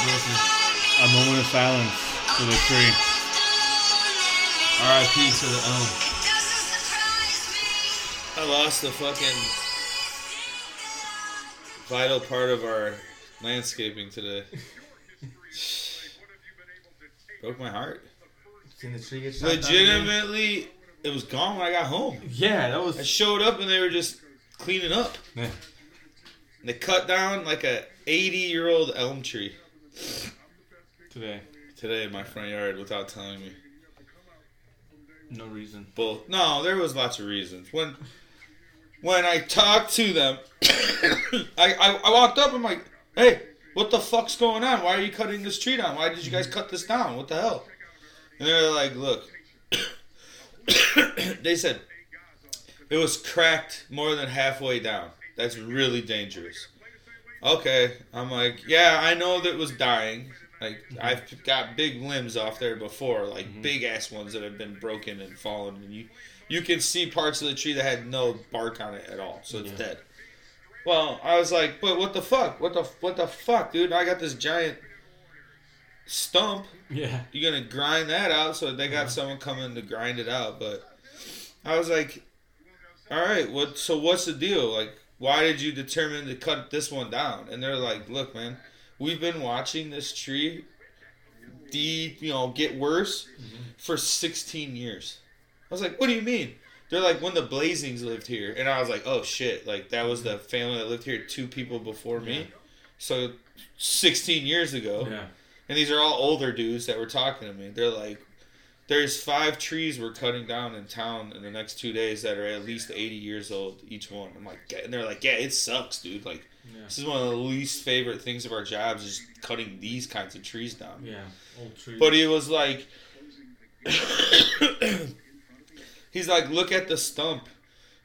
A moment of silence for the tree. R.I.P. to the elm. I lost the fucking vital part of our landscaping today. Broke my heart. Seen the tree get shot down Legitimately, it was gone when I got home. Yeah, that was. I showed up and they were just cleaning up. Yeah. And They cut down like a 80 year old elm tree Today. today in my front yard without telling me. No reason. Both. No, there was lots of reasons. When when I talked to them, I, I I walked up. I'm like, hey, what the fuck's going on? Why are you cutting this tree down? Why did you guys mm-hmm. cut this down? What the hell? And they're like, look. they said it was cracked more than halfway down. That's really dangerous. Okay, I'm like, yeah, I know that it was dying. Like mm-hmm. I've got big limbs off there before, like mm-hmm. big ass ones that have been broken and fallen, and you you can see parts of the tree that had no bark on it at all, so it's Yeah. dead. Well, I was like, but what the fuck? What the what the fuck, dude? I got this giant stump. Yeah. You're gonna grind that out? So they got someone coming to grind it out. But I was like, all right, what? So what's the deal? Like, why did you determine to cut this one down? And they're like, look, man, we've been watching this tree, de you know, get worse mm-hmm. for 16 years. I was like, what do you mean? They're like, when the Blazings lived here, and I was like, oh shit, like that was the mm-hmm. family that lived here two people before me, so 16 years ago. Yeah. And these are all older dudes that were talking to me. They're like, there's five trees we're cutting down in town in the next two days that are at least 80 years old, each one. I'm like, and they're like, yeah, it sucks, dude. Like, Yeah. this is one of the least favorite things of our jobs is cutting these kinds of trees down. Yeah. Old tree. But he was like, he's like, look at the stump.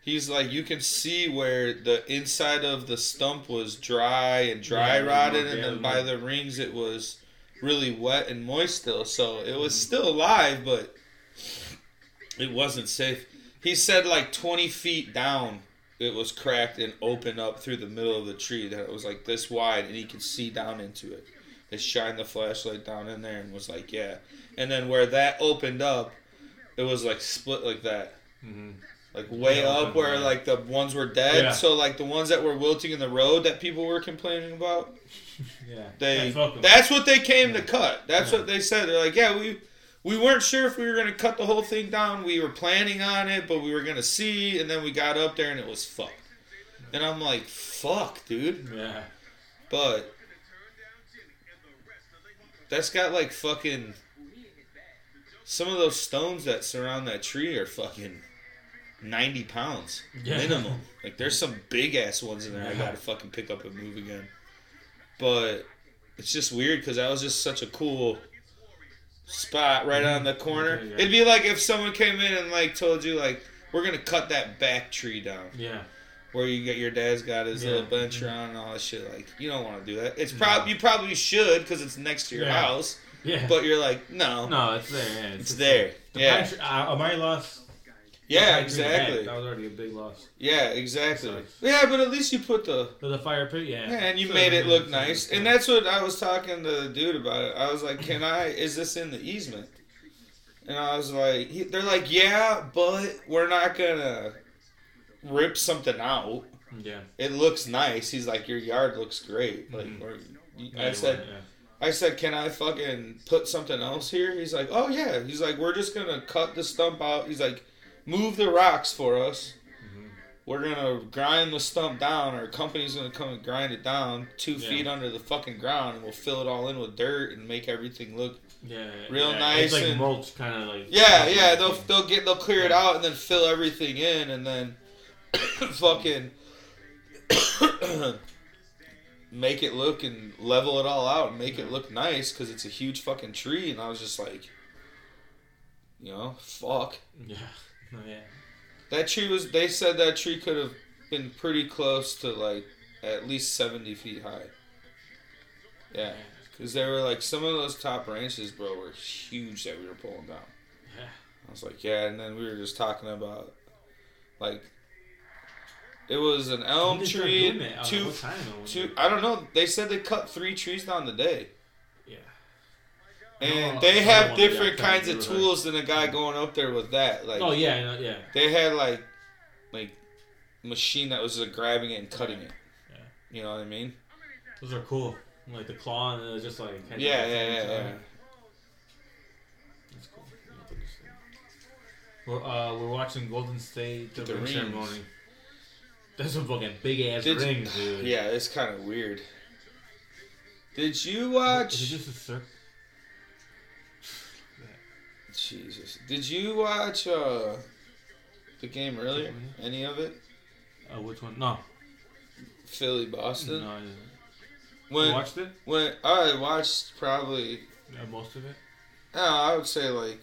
He's like, you can see where the inside of the stump was dry and dry Yeah, rotted, and then by the rings it was really wet and moist still. So it was still alive, but it wasn't safe. He said like 20 feet down, it was cracked and opened up through the middle of the tree. That it was like this wide, and he could see down into it. They shined the flashlight down in there and was like, yeah. And then where that opened up, it was like split like that. Mhm. Like way Yeah, up where like the ones were dead. Yeah. So like the ones that were wilting in the road that people were complaining about, Yeah. they Yeah, that's what they came to cut. That's Yeah. what they said. They're like, yeah, we we weren't sure if we were gonna cut the whole thing down. We were planning on it, but we were gonna see, and then we got up there and it was fucked. And I'm like, fuck, dude. Yeah. But that's got like fucking some of those stones that surround that tree are fucking ninety pounds Yeah. minimum. Like there's some big ass ones in there. I gotta fucking pick up and move again. But it's just weird because that was just such a cool spot right on the corner. Okay, yeah. It'd be like if someone came in and like told you like we're gonna cut that back tree down Yeah. where you get your dad's got his Yeah. little bench around and all that shit. Like you don't want to do that. It's No. prob you probably should because it's next to your house. Yeah. But you're like no, no, it's there. Yeah. it's there. The Yeah, tree- uh, Amari lost. Yeah, Pine tree in the back. exactly. That was already a big loss. Yeah, exactly. Yeah, but at least you put the For the fire pit, yeah. Yeah, and you So made it look nice. And that's what I was talking to the dude about it. I was like, "Can I? Is this in the easement?" And I was like, he, "They're like, yeah, but we're not gonna rip something out. Yeah. It looks nice." He's like, "Your yard looks great." Like, Mhm. or, Yeah, I said, it, I said, "Can I fucking put something else here?" He's like, "Oh yeah." He's like, "We're just gonna cut the stump out." He's like, "Move the rocks for us." Mhm. We're gonna grind the stump down. Our company's gonna come and grind it down two Yeah. feet under the fucking ground, and we'll fill it all in with dirt and make everything look. yeah. Real yeah. nice It's like and- mulch, kind of like. Yeah, yeah. They'll they'll get they'll clear it out and then fill everything in and then fucking make it look and level it all out and make it look nice because it's a huge fucking tree. And I was just like, you know, fuck. Yeah. No, yeah. That tree was. They said that tree could have been pretty close to like at least seventy feet high. Yeah, because there were like some of those top branches, bro, were huge that we were pulling down. Yeah. I was like, yeah, and then we were just talking about like it was an elm When did they start tree, two, what time though? two. I don't know. They said they cut three trees down the day. And they have don't want the different kinds of to do it. tools than a guy going up there with that. Like Oh yeah, yeah. they had like like machine that was just grabbing it and cutting it. Yeah. You know what I mean? Those are cool. Like the claw and it was just like. Yeah, yeah, yeah, yeah. That's cool. We're uh we're watching Golden State the, The ring ceremony. That's some fucking big ass rings, dude. Yeah, it's kind of weird. Did you Is watch? it just a circle? Jesus. Did you watch uh the game earlier? Any of it? Uh, which one? No. Philly Boston. No, I didn't. When you watched it? when I watched probably Yeah, most of it. no, I would say like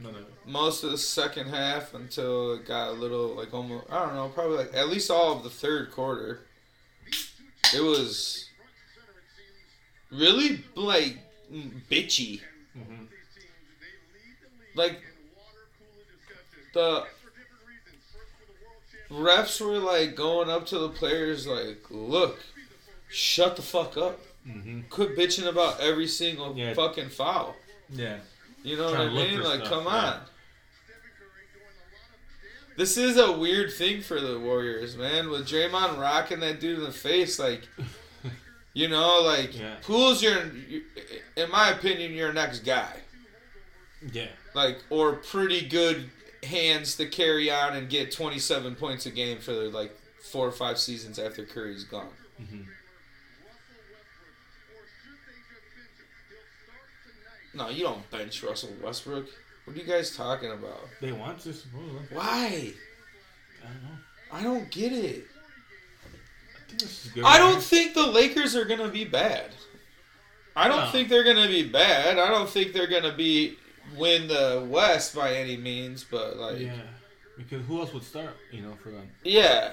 None of it. most of the second half until it got a little like almost I don't know, probably like at least all of the third quarter. It was really like mm, bitchy. Mm-hmm. Like the refs were like going up to the players like, "Look, shut the fuck up. Mm-hmm. Quit bitching about every single Yeah. fucking foul." Yeah. You know what I Trying to look mean? Like, stuff, come yeah. on. This is a weird thing for the Warriors, man. With Draymond rocking that dude in the face, like, you know, like, Yeah. Poole's your, in my opinion, your next guy. Yeah. Like, or pretty good hands to carry on and get 27 points a game for, like, four or five seasons after Curry's gone. Mm-hmm. No, you don't bench Russell Westbrook. What are you guys talking about? They want to supposedly. Why? I don't know. I don't get it. I think this is good. I don't think the Lakers are gonna be bad. I don't No. think they're gonna be bad. I don't think they're gonna be win the West by any means, but like yeah. Because who else would start? You know, for them. Yeah.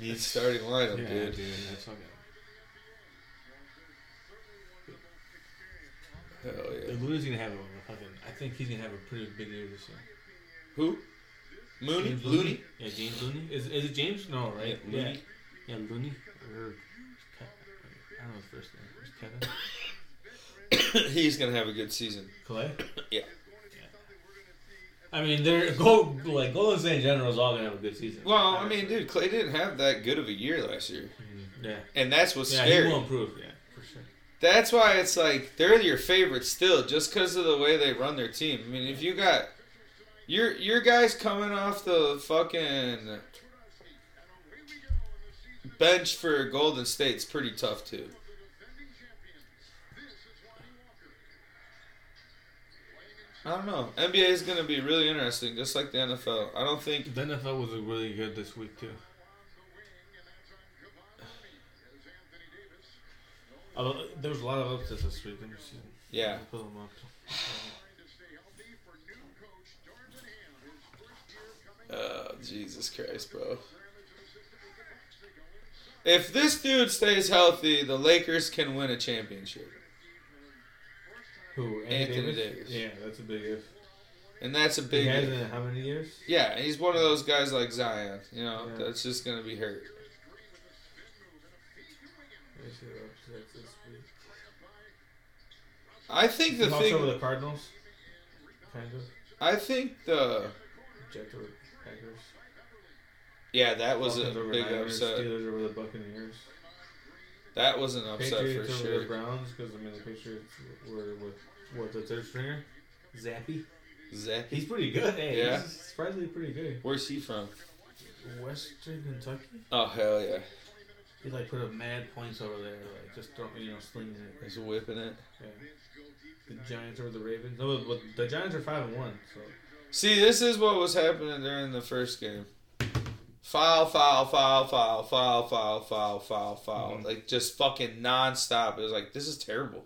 Need starting lineup, yeah, dude. dude. That's okay. Hell yeah. Looney's gonna have a fucking. I think he's gonna have a pretty big year this year. Who? Mooney? James Looney? Yeah, James Looney. Is is it James? No, right? Yeah, Looney. Yeah, yeah Looney. Or Ke- I don't know his first name. Is Kevin? He's gonna have a good season. Clay. Yeah. I mean, they're go like Golden State in general is all gonna have a good season. Well, I mean, dude, Clay didn't have that good of a year last year, Mhm. Yeah. and that's what's Yeah, scary. he will improve. Yeah, for sure. That's why it's like they're your favorites still, just because of the way they run their team. I mean, if you got your your guys coming off the fucking bench for Golden State's pretty tough too. I don't know. NBA is going to be really interesting, just like the NFL. I don't think. The NFL was really good this week too. Although there was a lot of upsets this week. Me see. Yeah. Them up. Oh, Jesus Christ, bro. If this dude stays healthy, the Lakers can win a championship. Who? Anthony Davis. Yeah, that's a big if. And that's a He big. has in how many years? Yeah, he's one of those guys like Zion, you know, Yeah. that's just going to be hurt. Let me see the upsets this week. I think the Seahawks thing. over the Cardinals. Kind of. I think the. Packers. Yeah, that was Falcons a big Niners, upset. Steelers over the Buccaneers. That was an upset Patriots for over sure. the Browns because I mean the Patriots were with what the third stringer, Zappe. Zach. He's pretty good. Hey, Yeah. he's surprisingly pretty good. Where's he from? Western Kentucky. Oh, hell yeah. He like put up mad points over there, like just throwing, you know, slinging it. He's whipping it. Yeah. The Giants over the Ravens. No, but the Giants are five and one. So See, this is what was happening during the first game. Foul, foul, foul, foul, foul, foul, foul, foul, foul. Mhm. Like just fucking nonstop. It was like this is terrible.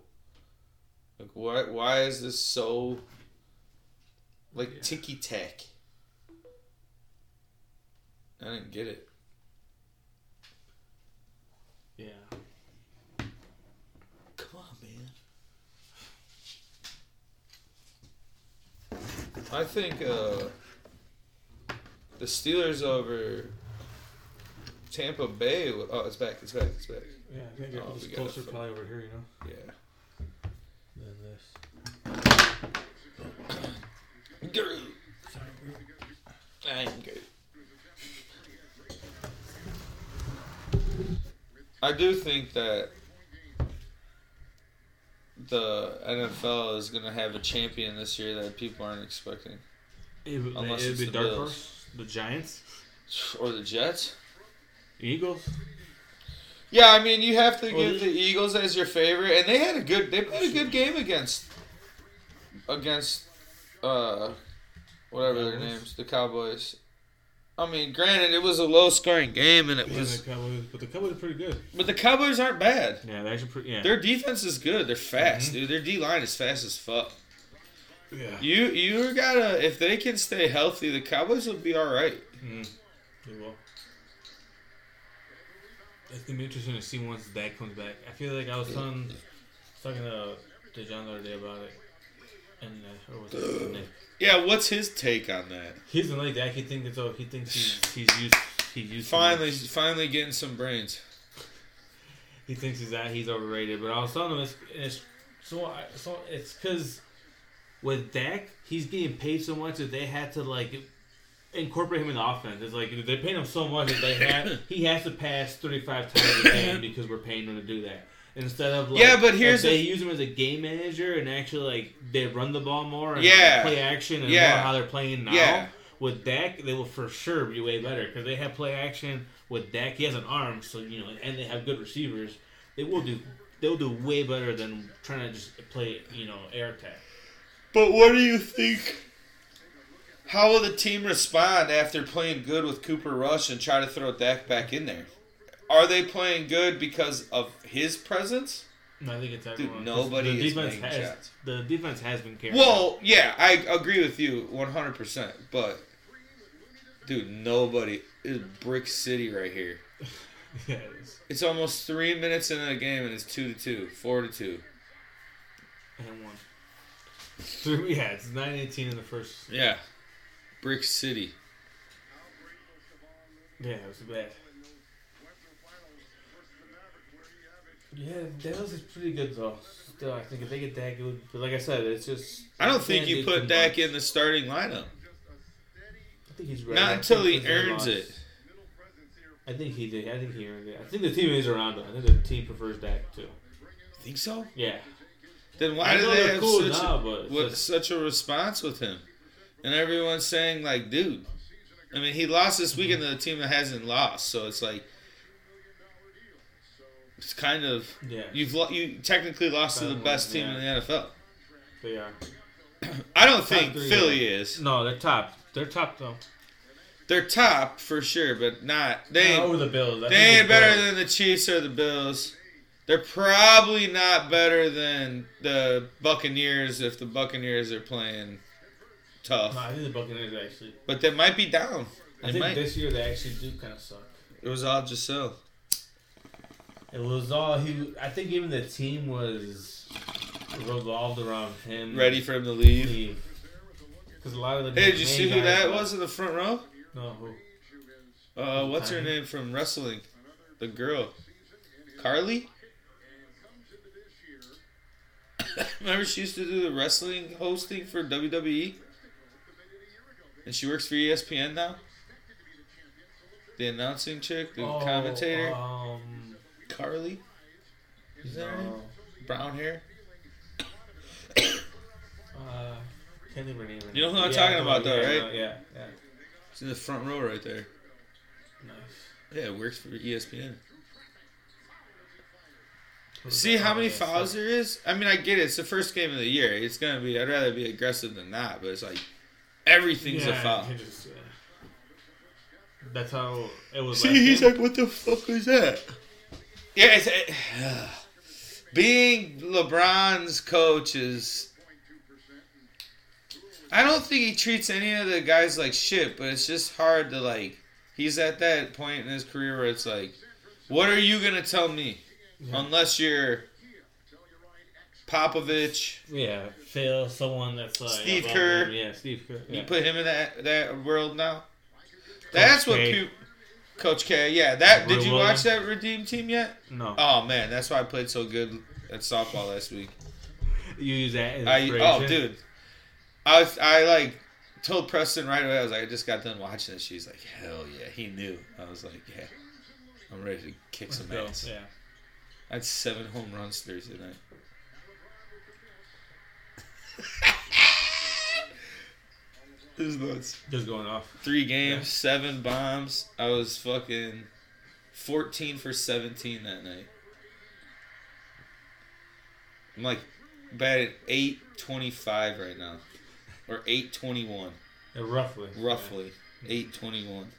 Like why? Why is this so? Like Yeah. ticky tack. I didn't get it. yeah. Come on, man. I think uh, the Steelers over Tampa Bay. Oh, it's back. It's back. It's back. Yeah, I think Oh, it was we got closer probably over here, you know, Yeah. than this. Good. I'm good. I do think that the NFL is going to have a champion this year that people aren't expecting. It Unless it it's the Dark Bills. Horse, the Giants, Or the Jets. Eagles. Yeah, I mean, you have to give the Eagles as your favorite, and they had a good they played a good game against against uh whatever their names, the Cowboys. I mean, granted, it was a low scoring game, and it Yeah, was, the Cowboys, but the Cowboys are pretty good. but the Cowboys aren't bad. Yeah, they're actually pretty. Yeah, Their defense is good. They're fast, Mhm. dude. Their D line is fast as fuck. Yeah. You you gotta if they can stay healthy, the Cowboys will be all right. Mm, they will. It's gonna be interesting to see once Dak comes back. I feel like I was telling, talking to, to John the other day about it, and uh, or was it Nick? Yeah, what's his take on that? He doesn't like Dak. He thinks it's oh, he thinks he's he's used he's used. Finally, it. finally getting some brains. he thinks he's that he's overrated. But I was telling him it's, it's so I, so it's because with Dak he's getting paid so much that they had to like incorporate him in the offense. It's like they're paying him so much that they have he has to pass thirty five times a game because we're paying him to do that. Instead of like, Yeah, but here's if they the- use him as a game manager and actually like they run the ball more and Yeah. play action and Yeah. how they're playing now. Yeah. With Dak, they will for sure be way better because they have play action with Dak. He has an arm, so you know, and they have good receivers. They will do. They'll do way better than trying to just play, you know, air tag. But what do you think? How will the team respond after playing good with Cooper Rush and try to throw Dak back in there? Are they playing good because of his presence? No, I think it's everyone. Dude, nobody the is defense has shots. the defense has been carrying. Well, yeah, I agree with you 100%. But, dude, nobody is Brick City right here. yeah, it is. It's almost three minutes into the game and it's two to two, four to two. and one. Three, yeah, it's nine eighteen in the first. Yeah, Brick City. Yeah, it was bad. Yeah, Dallas is pretty good though. Still, I think if they get Dak, it would. But like I said, it's just. I don't think you put Dak much. in the starting lineup. I think he's ready. Not until he earns it. I think he did. I think he earned it. I think the team is around him. I think the team prefers Dak too. Think so? Yeah. Then why do they have cool such, now, but what, just- such a response with him? And everyone's saying like, dude. I mean, he lost this weekend to a team that hasn't lost, so it's like it's kind of Yeah. you've lo- you technically lost to the best like, team yeah. in the NFL. They are. I don't think three, Philly is. No, they're top. They're top though. They're top for sure, but not they. Not Ain't, over the Bills. I they ain't better Bills- than the Chiefs or the Bills. They're probably not better than the Buccaneers if the Buccaneers are playing tough. No, I think the Buccaneers actually. But they might be down. I think might. this year they actually do kind of suck. It was all Gisele. It was all he. I think even the team was revolved around him. Ready for him to leave. Because a lot of the. Hey, did you see who that was in the front row? No, who? Uh, what's her name from wrestling? The girl. Carly? Remember she used to do the wrestling hosting for WWE? And she works for ESPN now? The announcing chick, the Oh, commentator? Um, Carly? Is that her no, Brown hair? uh, can't her name. You know who I'm Yeah, talking about, though, yeah, right? Yeah, yeah. She's in the front row right there. Nice. Yeah, works for ESPN. Who's See how many fouls so- there is? I mean, I get it. It's the first game of the year. It's gonna be. I'd rather be aggressive than that. But it's like everything's a foul. just, yeah. That's how it was. See, he's game. like, "What the fuck is that?" Yeah, it's, it, being LeBron's coach is. I don't think he treats any of the guys like shit, but it's just hard to like. He's at that point in his career where it's like, what are you gonna tell me? Yeah. Unless you're Popovich, Yeah, Phil, someone that's like Steve Kerr. him. Yeah, Steve Kerr. you put him in that that world now. That's what K. people. Coach K. Yeah, that. Did you watch that redeem team yet? No, Oh man, that's why I played so good at softball last week. you use that. I oh dude, I was I like told Preston right away. I was like, I just got done watching this. She's like, hell yeah, he knew. I was like, yeah, I'm ready to kick some Go. ass. Yeah. I had seven home runs Thursday night. This is nuts. Just going off. Three games, Yeah. seven bombs. I was fucking 14 for 17 that night. I'm like batted 825 right now. Or 821. Yeah, roughly. Roughly. 821.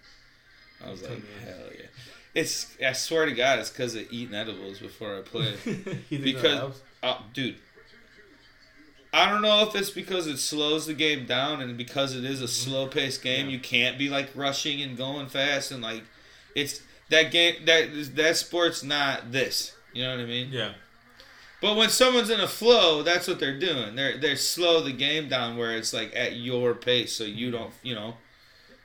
I was like, hell yeah. It's, I swear to God, it's because of eating edibles before I play. Because-? Oh, dude. I don't know if it's because it slows the game down and because it is a slow paced game, Yeah. you can't be like rushing and going fast and like it's that game that that sport's not this. You know what I mean? Yeah. But when someone's in a flow, that's what they're doing. They're they're slow the game down where it's like at your pace, so you don't you know.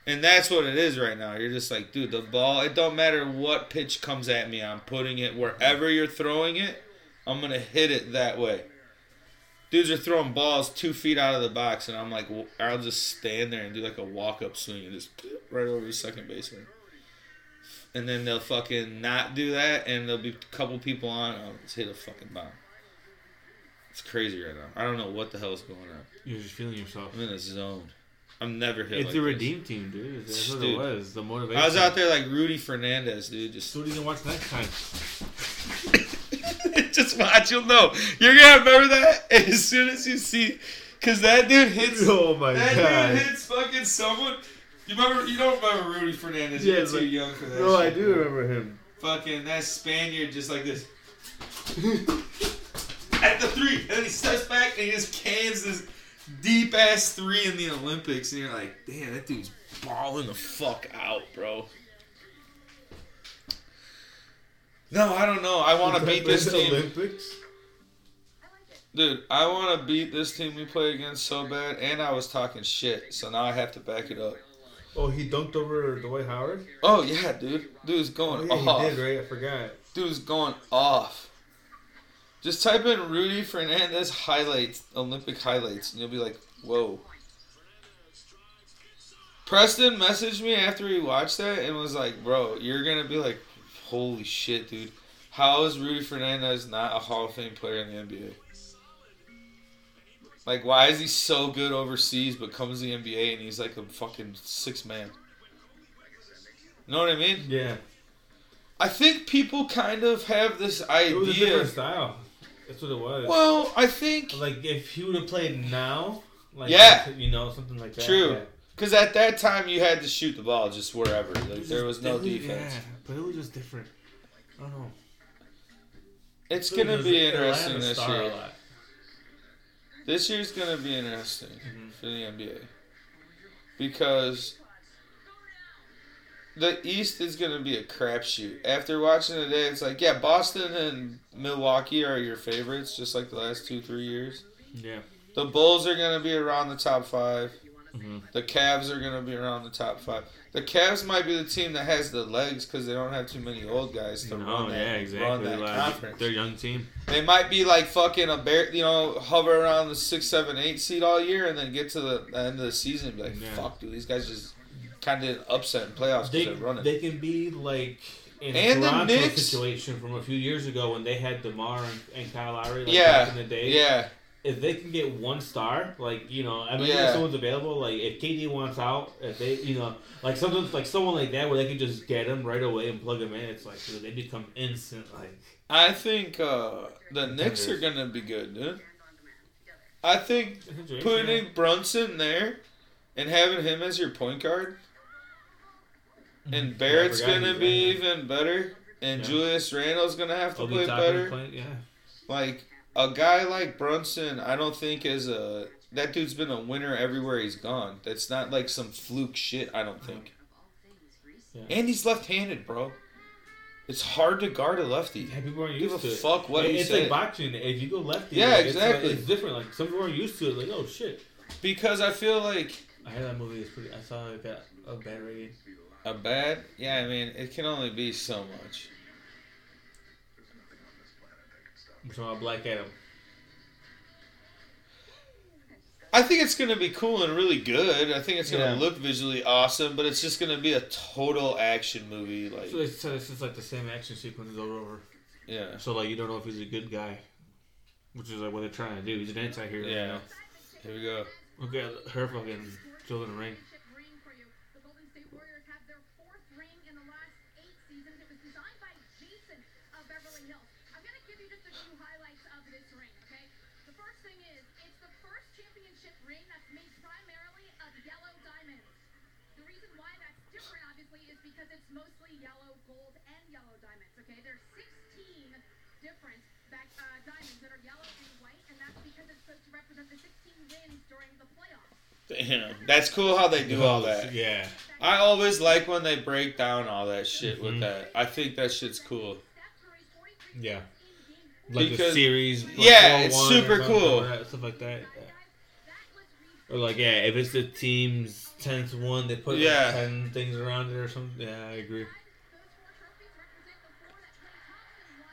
And that's what it is right now. You're just like, dude, the ball. It don't matter what pitch comes at me. I'm putting it wherever you're throwing it. I'm gonna hit it that way. Dudes are throwing balls two feet out of the box, and I'm like, I'll just stand there and do like a walk up swing and just right over the second baseman. And then they'll fucking not do that, and there'll be a couple people on. Oh, I'll just hit a fucking bomb. It's crazy right now. I don't know what the hell is going on. You're just feeling yourself. I'm in a zone. I'm never hit. It's like the this. redeem team, dude. That's what Dude. it was. The motivation. I was out there like Rudy Fernandez, dude. Just So what are you gonna watch next time? just watch, you'll know. You're gonna remember that as soon as you see, cause that dude hits. Oh my god, that dude hits fucking someone. You remember? You don't remember Rudy Fernandez? Yeah, You're too like- young for that. No, I do bro. remember him. Fucking that Spaniard, just like this. At the three, and then he steps back and he just cans this deep ass three in the Olympics, and you're like, damn, that dude's balling the fuck out, bro. No, I don't know. I want to beat this team. Olympics. Dude, I want to beat this team we play against so bad, and I was talking shit, so now I have to back it up. Oh, he dunked over Dwight Howard. Oh yeah, dude, dude's Oh going yeah, off. he did, right? I forgot. Dude's going off. Just type in Rudy Fernandez highlights, Olympic highlights, and you'll be like, whoa. Preston messaged me after he watched that and was like, bro, you're gonna be like, holy shit, dude. How is Rudy Fernandez not a Hall of Fame player in the NBA? Like, why is he so good overseas but comes to the NBA and he's like a fucking six man? You know what I mean? Yeah, I think people kind of have this it was a idea. different style. That's what it was. Well, I think like if he would have played now, like Yeah. you know, something like that. True. yeah. because at that time you had to shoot the ball just wherever. Like there was no defense. Yeah, but it was just different. I don't know. It's It was gonna just- be it interesting this year. lot. This year's gonna be interesting Mhm. for the NBA because the East is gonna be a crapshoot. After watching today, it's like yeah, Boston and Milwaukee are your favorites, just like the last two three years. Yeah. The Bulls are gonna be around the top five. Mhm. The Cavs are going to be around the top five. The Cavs might be the team that has the legs because they don't have too many old guys to No, run that, yeah, exactly. run that Like, conference. They're a young team. They might be like fucking a bear, you know, hover around the six, seven, eight seed all year, and then get to the end of the season and be like, Yeah. "Fuck, dude, these guys just kind of upset in playoffs because They, they're running." they can be like in And the Toronto Knicks- situation from a few years ago when they had Demar and, and Kyle Lowry like yeah, back in the day. yeah, If they can get one star, like you know, I mean, Yeah. if someone's available, like if KD wants out, if they, you know, like something like someone like that where they can just get him right away and plug him in, it's like dude, they become instant. Like I think uh, the Knicks are gonna be good, dude. I think putting Brunson there and having him as your point guard. And Barrett's Mm-hmm. I forgot gonna be even better, and Yeah. Julius Randle's gonna have to Obi play better. yeah. Like a guy like Brunson, I don't think is a that dude's been a winner everywhere he's gone. That's not like some fluke shit. I don't think. Yeah. And he's left-handed, bro. It's hard to guard a lefty. Yeah, people aren't Give used to it. fuck what It- it's said. like boxing. If you go lefty, Yeah, like, it's, like- exactly. It's, different. Like some people aren't used to it. Like oh shit. because I feel like I heard that movie is pretty. I saw it got a bad rating. A bad? Yeah, I mean, it can only be so much. I'm talking about Black Adam. I think it's gonna be cool and really good. I think it's gonna Yeah. look visually awesome, but it's just gonna be a total action movie. Like, So it's, it's just like the same action sequences over and over. yeah, So like you don't know if he's a good guy, which is like what they're trying to do. He's an anti-hero. Yeah. know? here we go. Okay, her fucking children ring. ring for you. The Golden State Warriors have their fourth ring in the last eight seasons. It was designed by Jason of Beverly Hills. I'm going to give you just a few highlights of this ring, okay? The first thing is, it's the first championship ring that's made primarily of yellow diamonds. The reason why that's different, obviously, is because it's mostly yellow, gold, and yellow diamonds, okay? There's 16 different back, uh, diamonds that are yellow and white, and that's because it's supposed to represent the 16 wins during the playoffs. Damn, that's cool how they do all that. Yeah. I always like when they break down all that shit Mhm. with that. I think that shit's cool. Yeah. Like the Because- series. Like Yeah, it's super cool. that- Stuff like that. Or like yeah, if it's the team's ten to one, they put Yeah. like ten things around it or something. Yeah, I agree.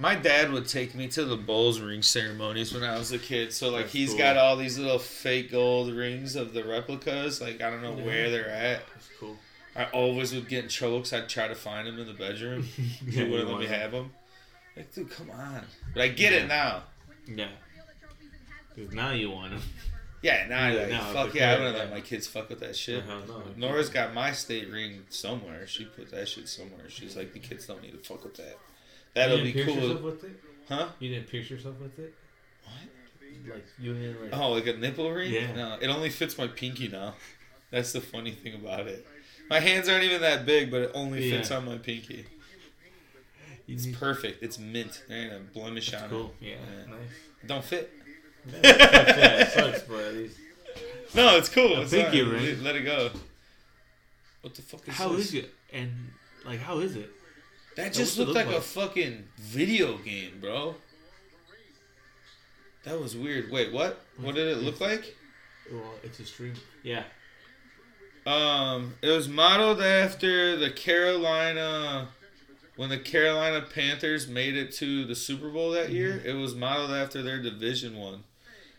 My dad would take me to the Bulls ring ceremonies when I was a kid. So like That's he's cool. got all these little fake gold rings of the replicas. Like I don't know Yeah. where they're at. That's cool. I always would get in trouble because I'd try to find them in the bedroom. Yeah, he wouldn't let me have them. Like, dude, come on. But I get Yeah. it now. Yeah. Because now you want them. Yeah, now Yeah, like, now it's fuck yeah, I wouldn't let my kids fuck with that shit. Uh-huh, no. Nora's got my state ring somewhere. She put that shit somewhere. She's like, the kids don't need to fuck with that. That'll you didn't pierce cool. Yourself with it? Huh? You didn't pierce yourself with it? What? Like you like. Oh, like a nipple ring? Yeah. No, it only fits my pinky now. That's the funny thing about it. My hands aren't even that big, but it only fits Yeah. on my pinky. It's perfect. It's mint. There ain't a blemish That's on cool. it. Yeah. Yeah. Nice. Don't fit. Yeah, it sucks, but at least. No, it's cool. A It's pinky ring. Let- Let it go. What the fuck is How this? is it? And like, how is it? That just what's it looked like, a fucking video game, bro. That was weird. Wait, what? What did it look like? Well, it's a stream. Yeah. Um, it was modeled after the Carolina when the Carolina Panthers made it to the Super Bowl that year. It was modeled after their division one.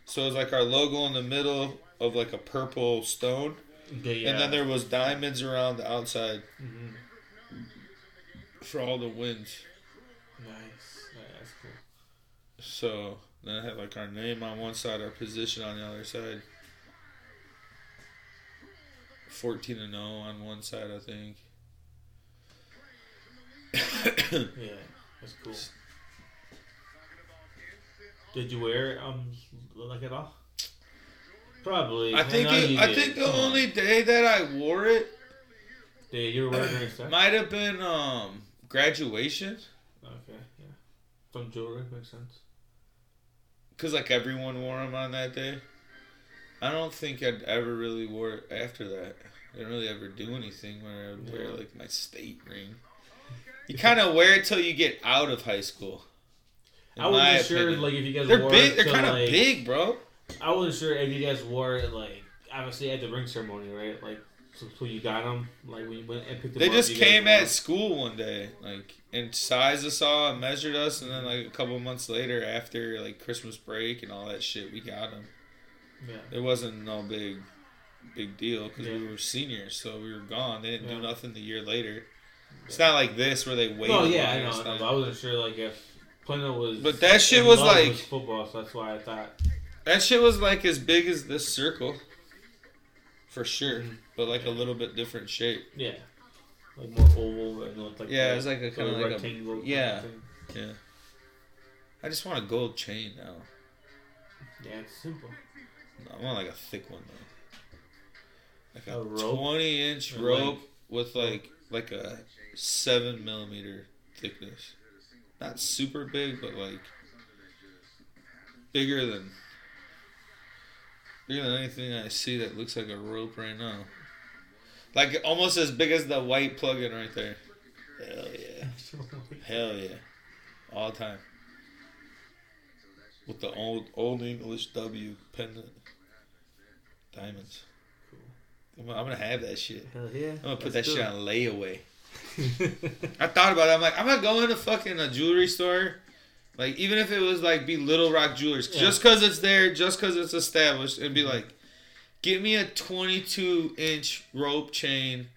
So it was like our logo in the middle of like a purple stone, yeah. and then there was diamonds around the outside Mhm. For all the wins. Nice. Yeah, that's cool. So then I had like our name on one side, our position on the other side. Fourteen and zero on one side, I think. Yeah, that's cool. Did you wear it um like at all? Probably. I think know it, I think the Come on. only day that I wore it Yeah, you were wearing it. stuff? might have been um graduation Okay, yeah. Some jewelry makes sense. because like everyone wore them on that day. I don't think I'd ever really wore it after that. I didn't really ever do anything where I would wear like my state ring. You kind of wear it till you get out of high school. I wasn't sure opinion. like if you guys they're wore big. it They're kind of like, big, bro. I wasn't sure if you guys wore it like obviously at the ring ceremony, right? Like so, so you got them like when you went and picked them up They up. just came at school one day, like and sized us all and measured us, and then like a couple months later, after like Christmas break and all that shit, we got them. Yeah. It wasn't no big, big deal because we were seniors, so we were gone. They didn't Yeah. do nothing the year later. It's not like this where they wait. Oh yeah, I know, I know. I wasn't sure like if Plano was. But that shit was like- football, so that's why I thought. That shit was like as big as this circle, for sure, Mhm. But like a little bit different shape. Yeah. Like more oval and like Yeah, the- it was like a kind of like a rectangle. kind of yeah. yeah. I just want a gold chain now. Yeah, it's simple. No, I want like a thick one though. Like a, A rope? twenty inch rope with like like a seven millimeter thickness. Not super big, but like bigger than bigger than anything I see that looks like a rope right now. Like almost as big as the white plug-in right there. Hell yeah. Hell yeah. All time. With the old old English W pendant. Diamonds. Cool. I'm, I'm gonna have that shit. Hell yeah. I'm gonna put Let's that shit it. on layaway. I thought about it. I'm like, I'm gonna go into fucking a jewelry store. Like, even if it was like be Little Rock Jewelers, Yeah. just because it's there, just because it's established, and be mm-hmm. like, give me a 22 inch rope chain,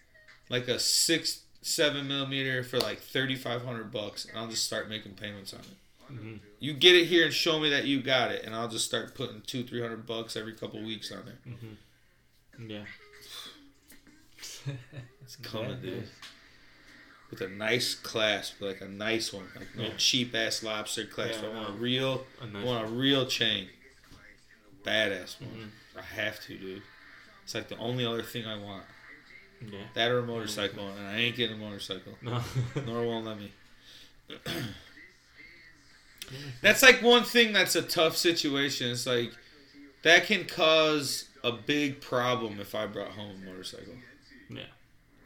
like a six, seven millimeter for like 3,500 bucks, and I'll just start making payments on it. Mhm. You get it here and show me that you got it, and I'll just start putting two, three hundred bucks every couple weeks on there. Yeah. It's coming, Yeah, dude. With a nice clasp, like a nice one, like no Yeah. cheap ass lobster clasp. Yeah, I want a real, A I nice want a real chain, badass one. Mhm. I have to, dude. It's like the only other thing I want. Yeah. That or a motorcycle, and I ain't getting a motorcycle. No. Nor won't let me. that's like one thing that's a tough situation. It's like that can cause a big problem if I brought home a motorcycle. Yeah.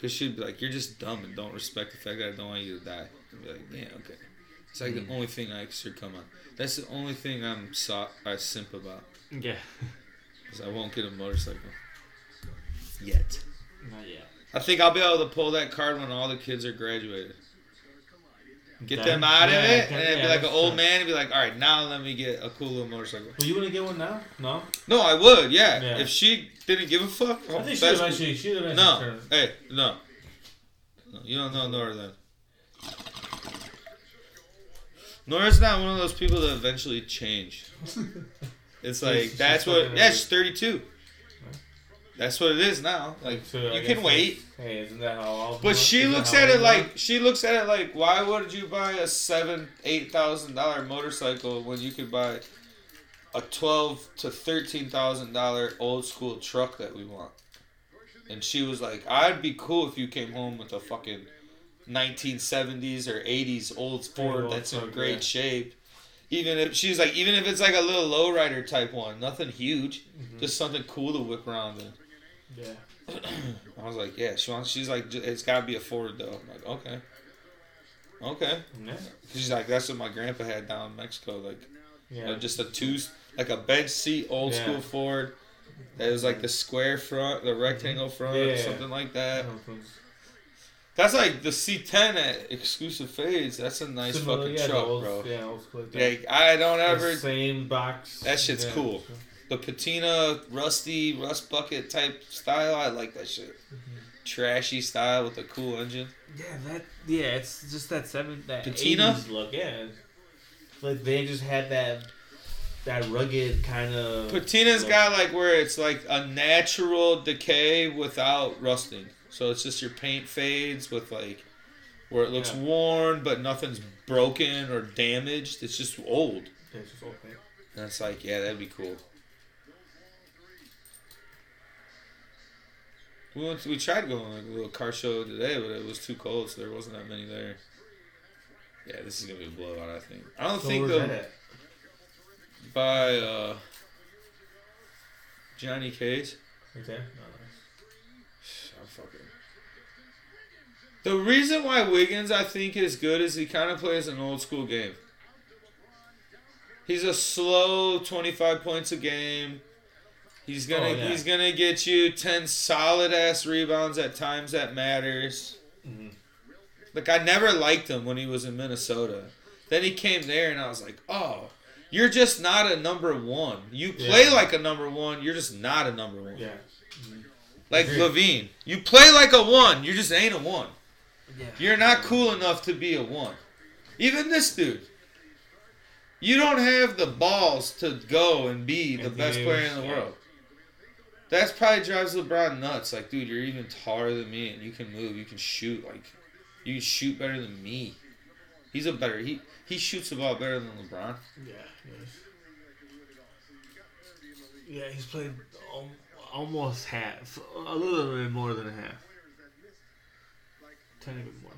Cause she'd be like, "You're just dumb and don't respect the fact that I don't want you to die." I'd be like, "Yeah, okay." It's like Mm. the only thing I should come on. That's the only thing I'm so I simp about. Yeah. Cause I won't get a motorcycle yet. Not yet. I think I'll be able to pull that card when all the kids are graduated. Get Then- them out of it, can- and then yeah, be like an old man and be like, "All right, now let me get a cool little motorcycle." Well, you want to get one now? No. No, I would, yeah. Yeah. If she didn't give a fuck, I think she that's- eventually. She eventually. No, turn- hey, no. no. You don't know Nora then. Nora's not one of those people that eventually change. It's like that's what. Yeah, she's thirty-two. That's what it is now. Like So you can wait, Hey, isn't that how all? but she looks at it like she looks at it like, why would you buy a seven, eight thousand dollar motorcycle when you could buy a twelve to thirteen thousand dollar old school truck that we want? And she was like, I'd be cool if you came home with a fucking 1970s or 80s old Ford old that's in great yeah. shape. Even if she's like, even if it's like a little lowrider type one, nothing huge, Mhm. just something cool to whip around in. Yeah. I was like, yeah, she wants. She's like, it's gotta be a Ford though. I'm like, okay, okay. Yeah. She's like, that's what my grandpa had down in Mexico, like Yeah. uh, just a two, like a bench seat, old Yeah. school Ford. That was like the square front, the rectangle front, Yeah. something like that. That's like the C10 at exclusive fades. That's a nice Similar- fucking yeah, truck, old, bro. Yeah, old school. like that. Like I don't ever The same box. That shit's Yeah. cool. the patina, rusty, rust bucket type style. I like that shit. Mm-hmm. Trashy style with a cool engine. Yeah, that. Yeah, it's just that seven that Patina? 80s look. Yeah, like they just had that that rugged kind of. Patina's look. got like where it's like a natural decay without rusting. So it's just your paint fades with like where it looks Yeah. worn but nothing's broken or damaged. It's just old. Yeah, it's just old paint. And it's like, yeah, that'd be cool. We went. we tried going like a little car show today, but it was too cold, so there wasn't that many there. Yeah, this is gonna be a blowout. I think. I don't So think where's they'll that at? buy uh, Johnny Cage. Okay. No, I'm fucking. The reason why Wiggins I think is good is he kind of plays an old school game. He's a slow 25 points a game. He's gonna Oh, yeah. he's gonna get you 10 solid ass rebounds at times that matters. Mhm. Like I never liked him when he was in Minnesota. Then he came there and I was like, "Oh, you're just not a number 1. You play Yeah. like a number 1, you're just not a number 1." Yeah. Like. LaVine. You play like a 1, you just ain't a 1. Yeah. You're not cool enough to be a one. Even this dude. You don't have the balls to go and be the And best player in the yeah. world. That's probably drives LeBron nuts. Like, dude, you're even taller than me and you can move, you can shoot. Like, you can shoot better than me. He's a better he he shoots the ball better than LeBron. Yeah. Yes. Yeah, he's played almost half, a little bit more than a half, tiny bit more.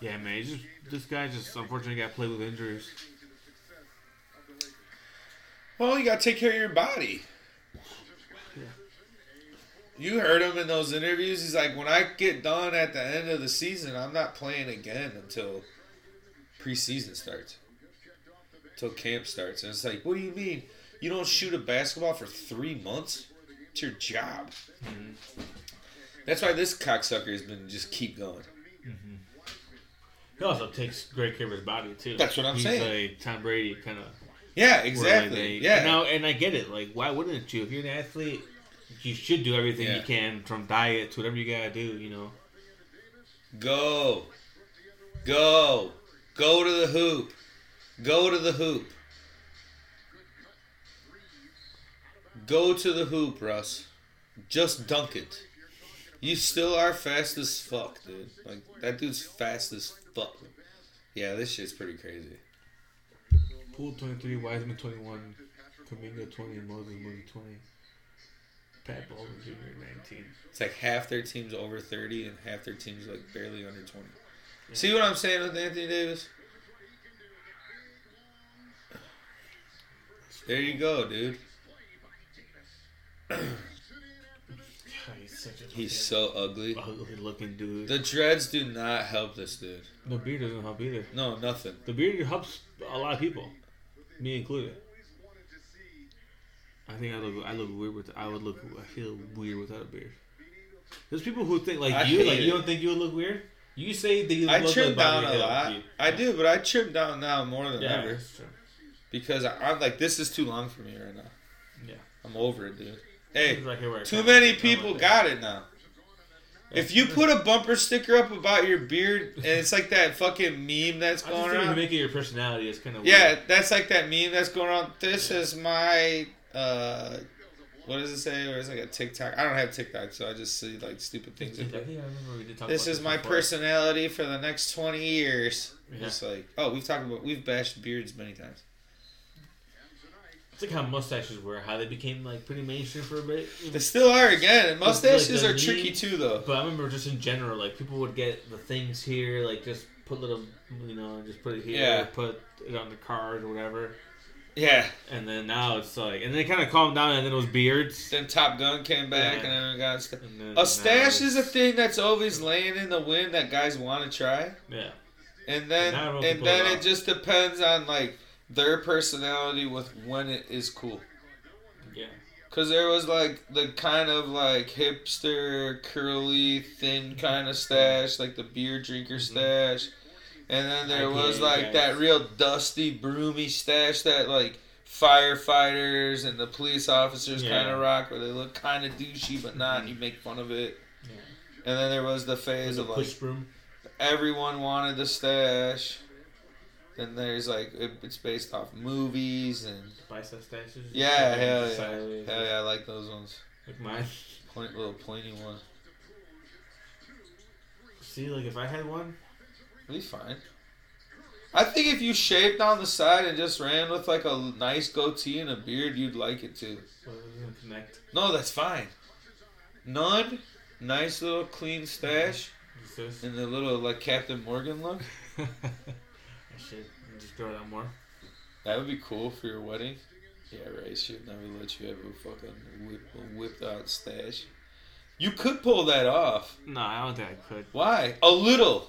Yeah, man, just this guy just unfortunately got played with injuries. Well, you gotta take care of your body. Yeah. You heard him in those interviews. He's like, when I get done at the end of the season, I'm not playing again until preseason starts, until camp starts. And it's like, what do you mean? You don't shoot a basketball for three months. It's your job. Mm-hmm. That's why this cocksucker has been just keep going. Mm-hmm. He also takes great care of his body too. That's what I'm He's saying. like Tom Brady kind of. Yeah, exactly. yeah. And, now, and I get it. Like, why wouldn't you? If you're an athlete, you should do everything Yeah. you can, from diet to whatever you gotta do. You know. Go. Go. Go to the hoop. Go to the hoop. Go to the hoop, Russ. Just dunk it. You still are fast as fuck, dude. Like that dude's fast as fuck. Yeah, this shit's pretty crazy. Poole 23, Wiseman 21, Kuminga 20, Moses Moody 20, Pat Baldwin Jr. 19. It's like half their team's over thirty and half their team's like barely under twenty. See what I'm saying with Anthony Davis? There you go, dude. God, he's such a He's so ugly. ugly looking dude. The dreads do not help this dude. the beard doesn't help either. No, nothing. The beard helps a lot of people, me included. I think I look I look weird with I would look I feel weird without a beard. There's people who think like I you like it. you don't think you would look weird. You say that you I look trim like down Bobby a Hill. lot. You- I do, but I trim down now more than Yeah, ever that's true. because I, I'm like, this is too long for me right now. Yeah. I'm over it, dude. Hey, It's like here where I too many people got it now. If you put a bumper sticker up about your beard, and it's like that fucking meme that's I just going think if around. make it your personality, it's kind of weird. Yeah, that's like that meme that's going on. This is my uh, what does it say? Or it's like a TikTok. I don't have TikTok, so I just see like stupid things. think I remember we did talk This is my before. personality for the next twenty years. Yeah. It's like, oh, we've talked about we've bashed beards many times. It's like how mustaches were, how they became like pretty mainstream for a bit. They still are again, and mustaches the are tricky too, though. But I remember just in general, like people would get the things here, like just put little, you know, just put it here, Yeah. put it on the card or whatever. Yeah. And then now it's like, and then it kind of calmed down, and then it was beards. Then Top Gun came back, Yeah. and then got st- then a stash is a thing that's always laying in the wind that guys want to try. Yeah, And then And and then it just depends on like their personality with when it is cool. yeah. Cause there was like the kind of like hipster, curly, thin kind of stash, like the beer drinker stash, and then there was like guys. that real dusty, broomy stash that like firefighters and the police officers Yeah. kind of rock, where they look kind of douchey but not. and You make fun of it. Yeah. And then there was the phase a of like broom. everyone wanted the stash. Then there's like it, it's based off movies and Bicep stashes. yeah, hell yeah, Sideways. hell yeah, I like those ones. Like mine. Point little pointy one. See, like if I had one, It'll be fine. I think if you shaved down the side and just ran with like a nice goatee and a beard, you'd like it too. well, it connect. No, that's fine. None. Nice little clean stash and the little like Captain Morgan look. I should just grow it out more. That would be cool for your wedding. Yeah, right. Should never let you have a fucking whip, a whipped out stash. You could pull that off. No, I don't think I could. Why? A little.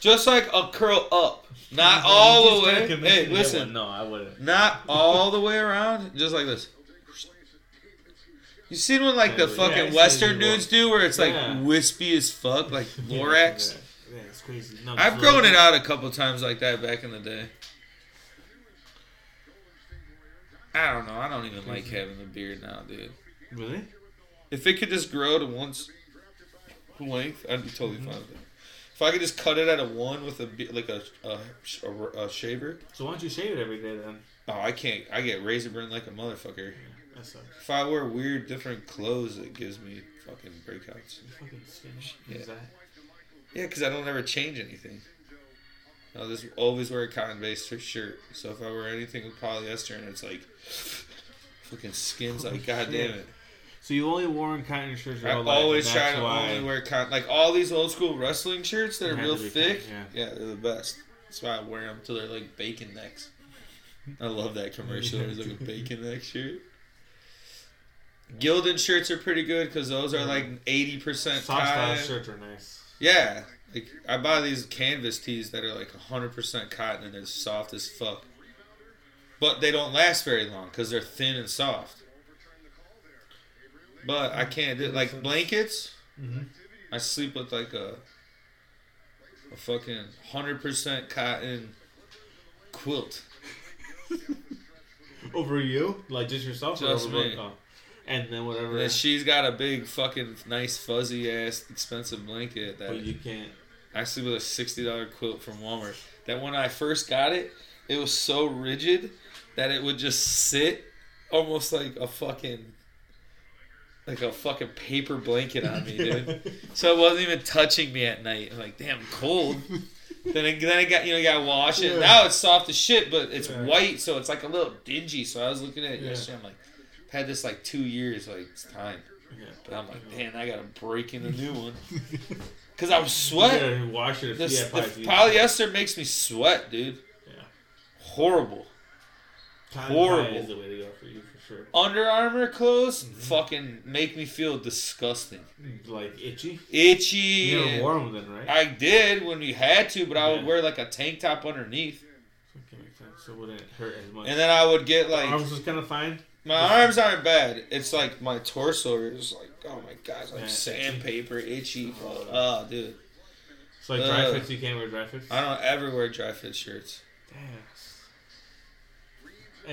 Just like a curl up, not all the way. Hey, listen, No, I wouldn't. not all the way around. Just like this. You seen when like the Yeah, yeah, fucking I see Western dudes do, where it's like Yeah. wispy as fuck, like Lorax. Yeah, yeah, it's crazy. No, I've grown it out a couple times like that back in the day. I don't know. I don't even like having the beard now, dude. Really? If it could just grow to once length, I'd be totally Mm-hmm. fine with it. If I could just cut it at a one with a like a a, a, a shaver, So why don't you shave it every day then? oh, I can't. I get razor burn like a motherfucker. That sucks. If I wear weird different clothes, it gives me fucking breakouts. You fucking skin. Yeah. Is that? Yeah, because I don't ever change anything. I'll just always wear a cotton based shirt. So if I wear anything with polyester and it's like fucking skins, like god damn it. So you only worn cotton shirts I life, always and try to only wear cotton. Like all these old school wrestling shirts that are real thick. cotton, yeah. they're the best. That's why I wear them till they're like bacon necks. I love that commercial. It's like a bacon neck shirt. Gildan shirts are pretty good because those are like eighty percent Soft style shirts are nice. Yeah, like I buy these canvas tees that are like hundred percent cotton and they're soft as fuck. but they don't last very long because they're thin and soft. But I can't do like blankets. Mhm. I sleep with like a a fucking hundred percent cotton quilt. Over you, like just yourself, or Just over me. oh. And then whatever. And she's got a big fucking nice fuzzy ass expensive blanket that but you can't. I sleep with a sixty dollar quilt from Walmart. That when I first got it, it was so rigid that it would just sit almost like a fucking like a fucking paper blanket on me, dude. so it wasn't even touching me at night. I'm like, damn, I'm cold. then it, then I got you know you gotta wash it. Yeah. Now it's soft as shit, but it's Yeah. white, so it's like a little dingy. So I was looking at it Yeah. yesterday. I'm like, had this like two years. Like it's time. Yeah. But I'm like, man, I gotta break in a new one. Cause I was sweating. Yeah, wash it. The, yeah, the polyester makes me sweat, dude. Yeah. Horrible. Cotton horrible. is the way to go for you for sure. Under Armour clothes Mm-hmm. fucking make me feel disgusting. Like itchy. Itchy. You never wore them then, right? I did when we had to, but I would wear like a tank top underneath. Okay. So it wouldn't hurt as much. And then I would get like arms was kind of fine. My arms aren't bad. It's like my torso is like oh my god, it's like Yeah, sandpaper, itchy. Oh. Oh, dude. It's like dry Ugh. fits, you can't wear dry fits. I don't ever wear dry fit shirts. Damn.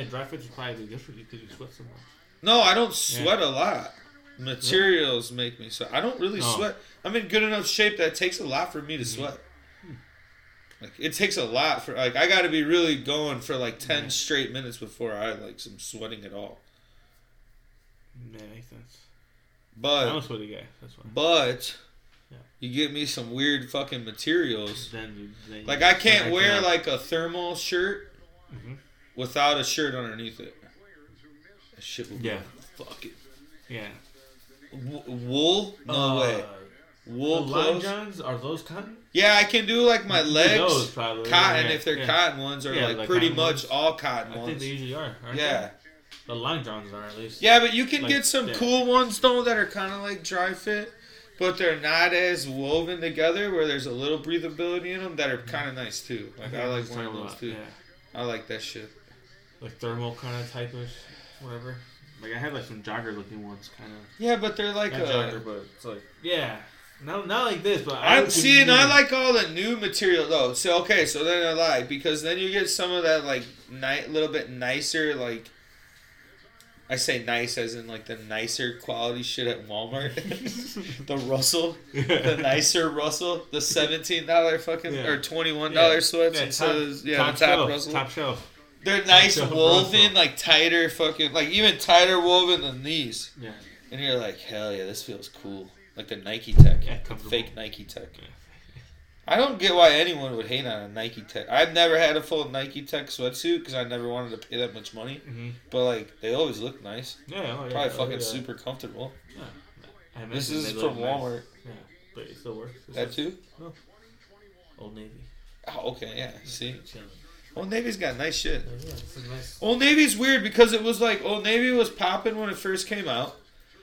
And dry fits would probably good for you because you sweat so much. No, I don't sweat a lot. Materials make me sweat. I don't really Oh. sweat. I'm in good enough shape that it takes a lot for me to sweat. Like it takes a lot for like I got to be really going for like 10 Yeah. straight minutes before I like some sweating at all. Yeah, makes sense. But I'm a sweaty guy. That's why. but Yeah. you get me some weird fucking materials. Then then Like I can't wear have- like a thermal shirt Mhm. without a shirt underneath it. That shit would Yeah. Fuck it. Yeah. W- wool? No Uh, way. Wool long clothes? johns are those cotton? Yeah, I can do like my You can do legs. those probably. cotton Yeah, if they're yeah. cotton ones or Yeah, like like pretty much ones. all cotton I think they usually are. Aren't Yeah. They? The long johns are at least. Yeah, but you can Like, get some cool ones though that are kind of like dry fit, but they're not as woven together where there's a little breathability in them that are kind of nice too. Like I like Just wearing those about- too. I like that shit. Like thermal kind of type of whatever. Like I had like some jogger looking ones kind of. Yeah, but they're like Not a. jogger, but it's like yeah. Not not like this, but I'm would seeing. I like all the new material though. So okay, so then I lie because then you get some of that like ni- little bit nicer like. I say nice as in like the nicer quality shit at Walmart. the Russell, the nicer Russell, the seventeen dollar fucking Yeah. or twenty one dollar Yeah. sweats. Yeah, it says yeah, top the top shelf, Russell. Top shelf. They're nice shelf woven, Russell. like tighter fucking, like even tighter woven than these. Yeah. And you're like, hell yeah, this feels cool. Like the Nike Tech, Yeah, the fake Nike Tech. Yeah. I don't get why anyone would hate on a Nike Tech. I've never had a full Nike Tech sweatsuit because I never wanted to pay that much money. Mhm. But like, they always look nice. Yeah. Oh, yeah. Probably oh, fucking yeah. super comfortable. Yeah. This is from look nice. Walmart. Yeah, but it still works. This That is too? Old Navy. Oh, okay, yeah. See. Old Navy's got nice shit. It's nice. Old Navy's weird because it was like Old Navy was popping when it first came out.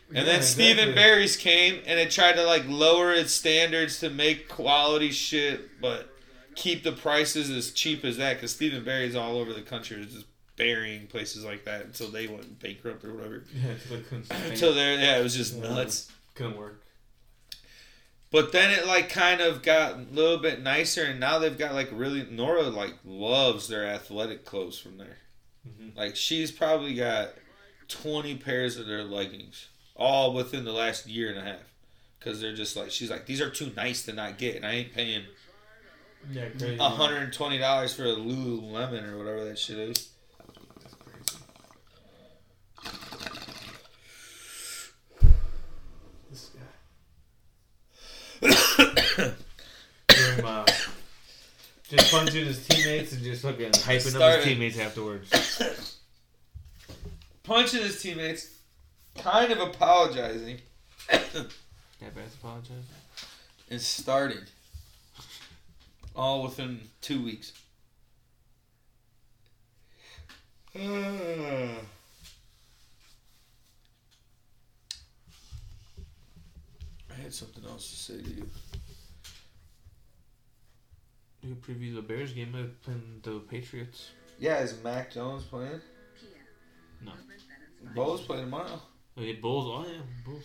And Yeah, then Stephen exactly. Barry's came and it tried to like lower its standards to make quality shit, but keep the prices as cheap as that. Because Stephen Barry's all over the country, was just burying places like that until they went bankrupt or whatever. Yeah, until they couldn't. sustain. Until there, yeah, it was just Yeah. nuts. couldn't work. But then it like kind of got a little bit nicer, and now they've got like really Nora like loves their athletic clothes from there. Mhm. Like she's probably got twenty pairs of their leggings, all within the last year and a half, because they're just like she's like these are too nice to not get, and I ain't paying Yeah, crazy. hundred and twenty dollars for a Lululemon or whatever that shit is. This guy. Uh, just punching his teammates and just fucking hyping up his teammates afterwards. Punching his teammates, kind of apologizing, yeah, bad's apologizing. and starting, all within two weeks. I had something else to say to you. You could preview the Bears game by playing the Patriots. Yeah, is Mac Jones playing? No. Bo's playing tomorrow. Okay, Bulls. Oh yeah, Bulls.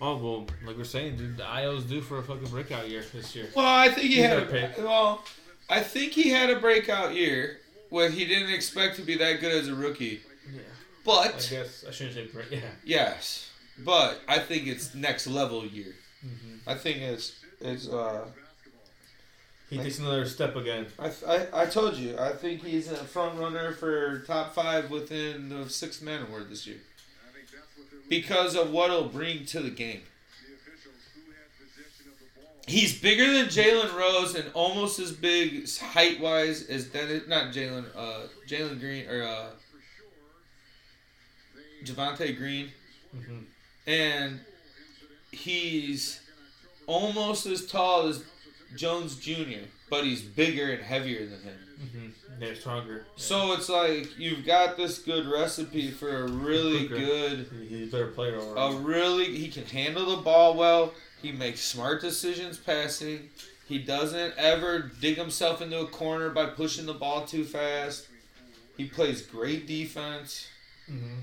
Oh well, like we're saying, dude, the Ayo's due for a fucking breakout year this year. Well, I think he He's had our pick. a, well, I think he had a breakout year when he didn't expect to be that good as a rookie. Yeah. But I guess I shouldn't say break. Yeah. yes, but I think it's next level year. Mm-hmm. I think it's it's uh He takes another step again. I, I, I told you I think he's a front runner for top five within the six man award this year because of what it'll bring to the game. He's bigger than Jalen Rose and almost as big height wise as Dennis, not Jalen, uh, Jalen Green or uh, Javonte Green, Mm-hmm. and he's almost as tall as Jones Jr., but he's bigger and heavier than him. Mm-hmm. They're stronger. So it's like you've got this good recipe for a really Quicker. good, he's a better player overall. a really he can handle the ball well. He makes smart decisions passing. He doesn't ever dig himself into a corner by pushing the ball too fast. He plays great defense. mm-hmm.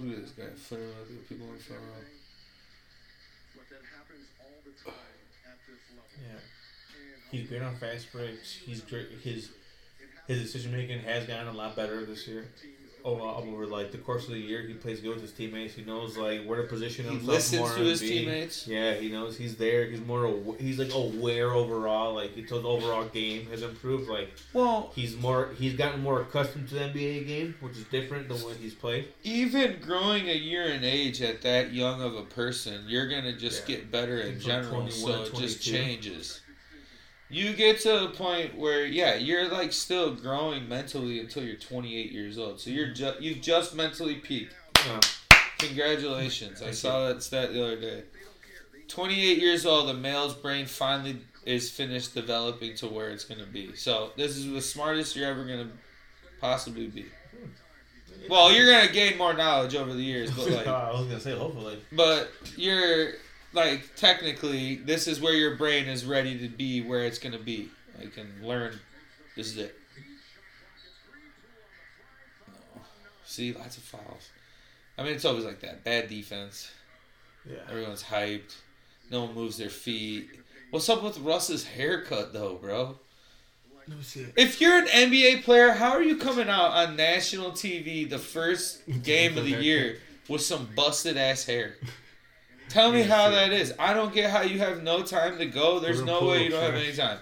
Look at this guy people in front. He's great on fast breaks. He's great. His his decision making has gotten a lot better this year. Overall, over like the course of the year, he plays good with his teammates. He knows like where to position himself. He listens more to his be- teammates. Yeah, he knows he's there. He's more. aw- He's like aware overall. Like his overall game has improved. Like Well, he's more. He's gotten more accustomed to the NBA game, which is different than what he's played. even growing a year in age at that young of a person, you're gonna just Yeah. get better in general. So it just changes. You get to a point where yeah, you're like still growing mentally until you're 28 years old. So you're just you've just mentally peaked. Congratulations! I saw that stat the other day. 28 years old, the male's brain finally is finished developing to where it's gonna be. So this is the smartest you're ever gonna possibly be. Well, you're gonna gain more knowledge over the years, but like. I was gonna say hopefully. But you're like technically, this is where your brain is ready to be where it's gonna be. I can learn. This is it. No. See, lots of fouls. I mean, it's always like that. Bad defense. Yeah. Everyone's hyped. No one moves their feet. What's up with Russ's haircut, though, bro? Let me see. If you're an NBA player, how are you coming out on national TV the first game of the year with some busted ass hair? Tell me how that is. I don't get how you have no time to go. There's no way you don't have any time.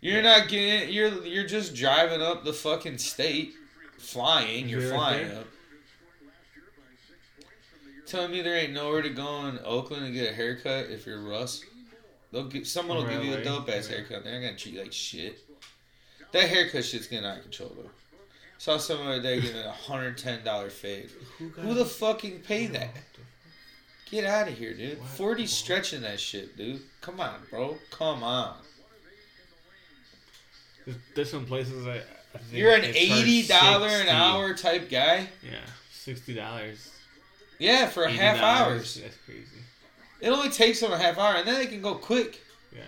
You're not getting. You're you're just driving up the fucking state, flying. You're flying up. Telling me there ain't nowhere to go in Oakland and get a haircut if you're Russ. They'll get someone will give you a dope ass haircut. They're gonna treat you like shit. That haircut shit's getting out of control though. Saw someone the other day giving a hundred ten dollar fade. Who, Who the fucking paid that? Get out of here, dude. What? Forty stretching that shit, dude. Come on, bro. Come on. There's, there's some places I. I think You're an eighty dollar an hour type guy. Yeah, sixty dollars. Yeah, for a half hours. That's crazy. It only takes them a half hour, and then they can go quick. Yeah.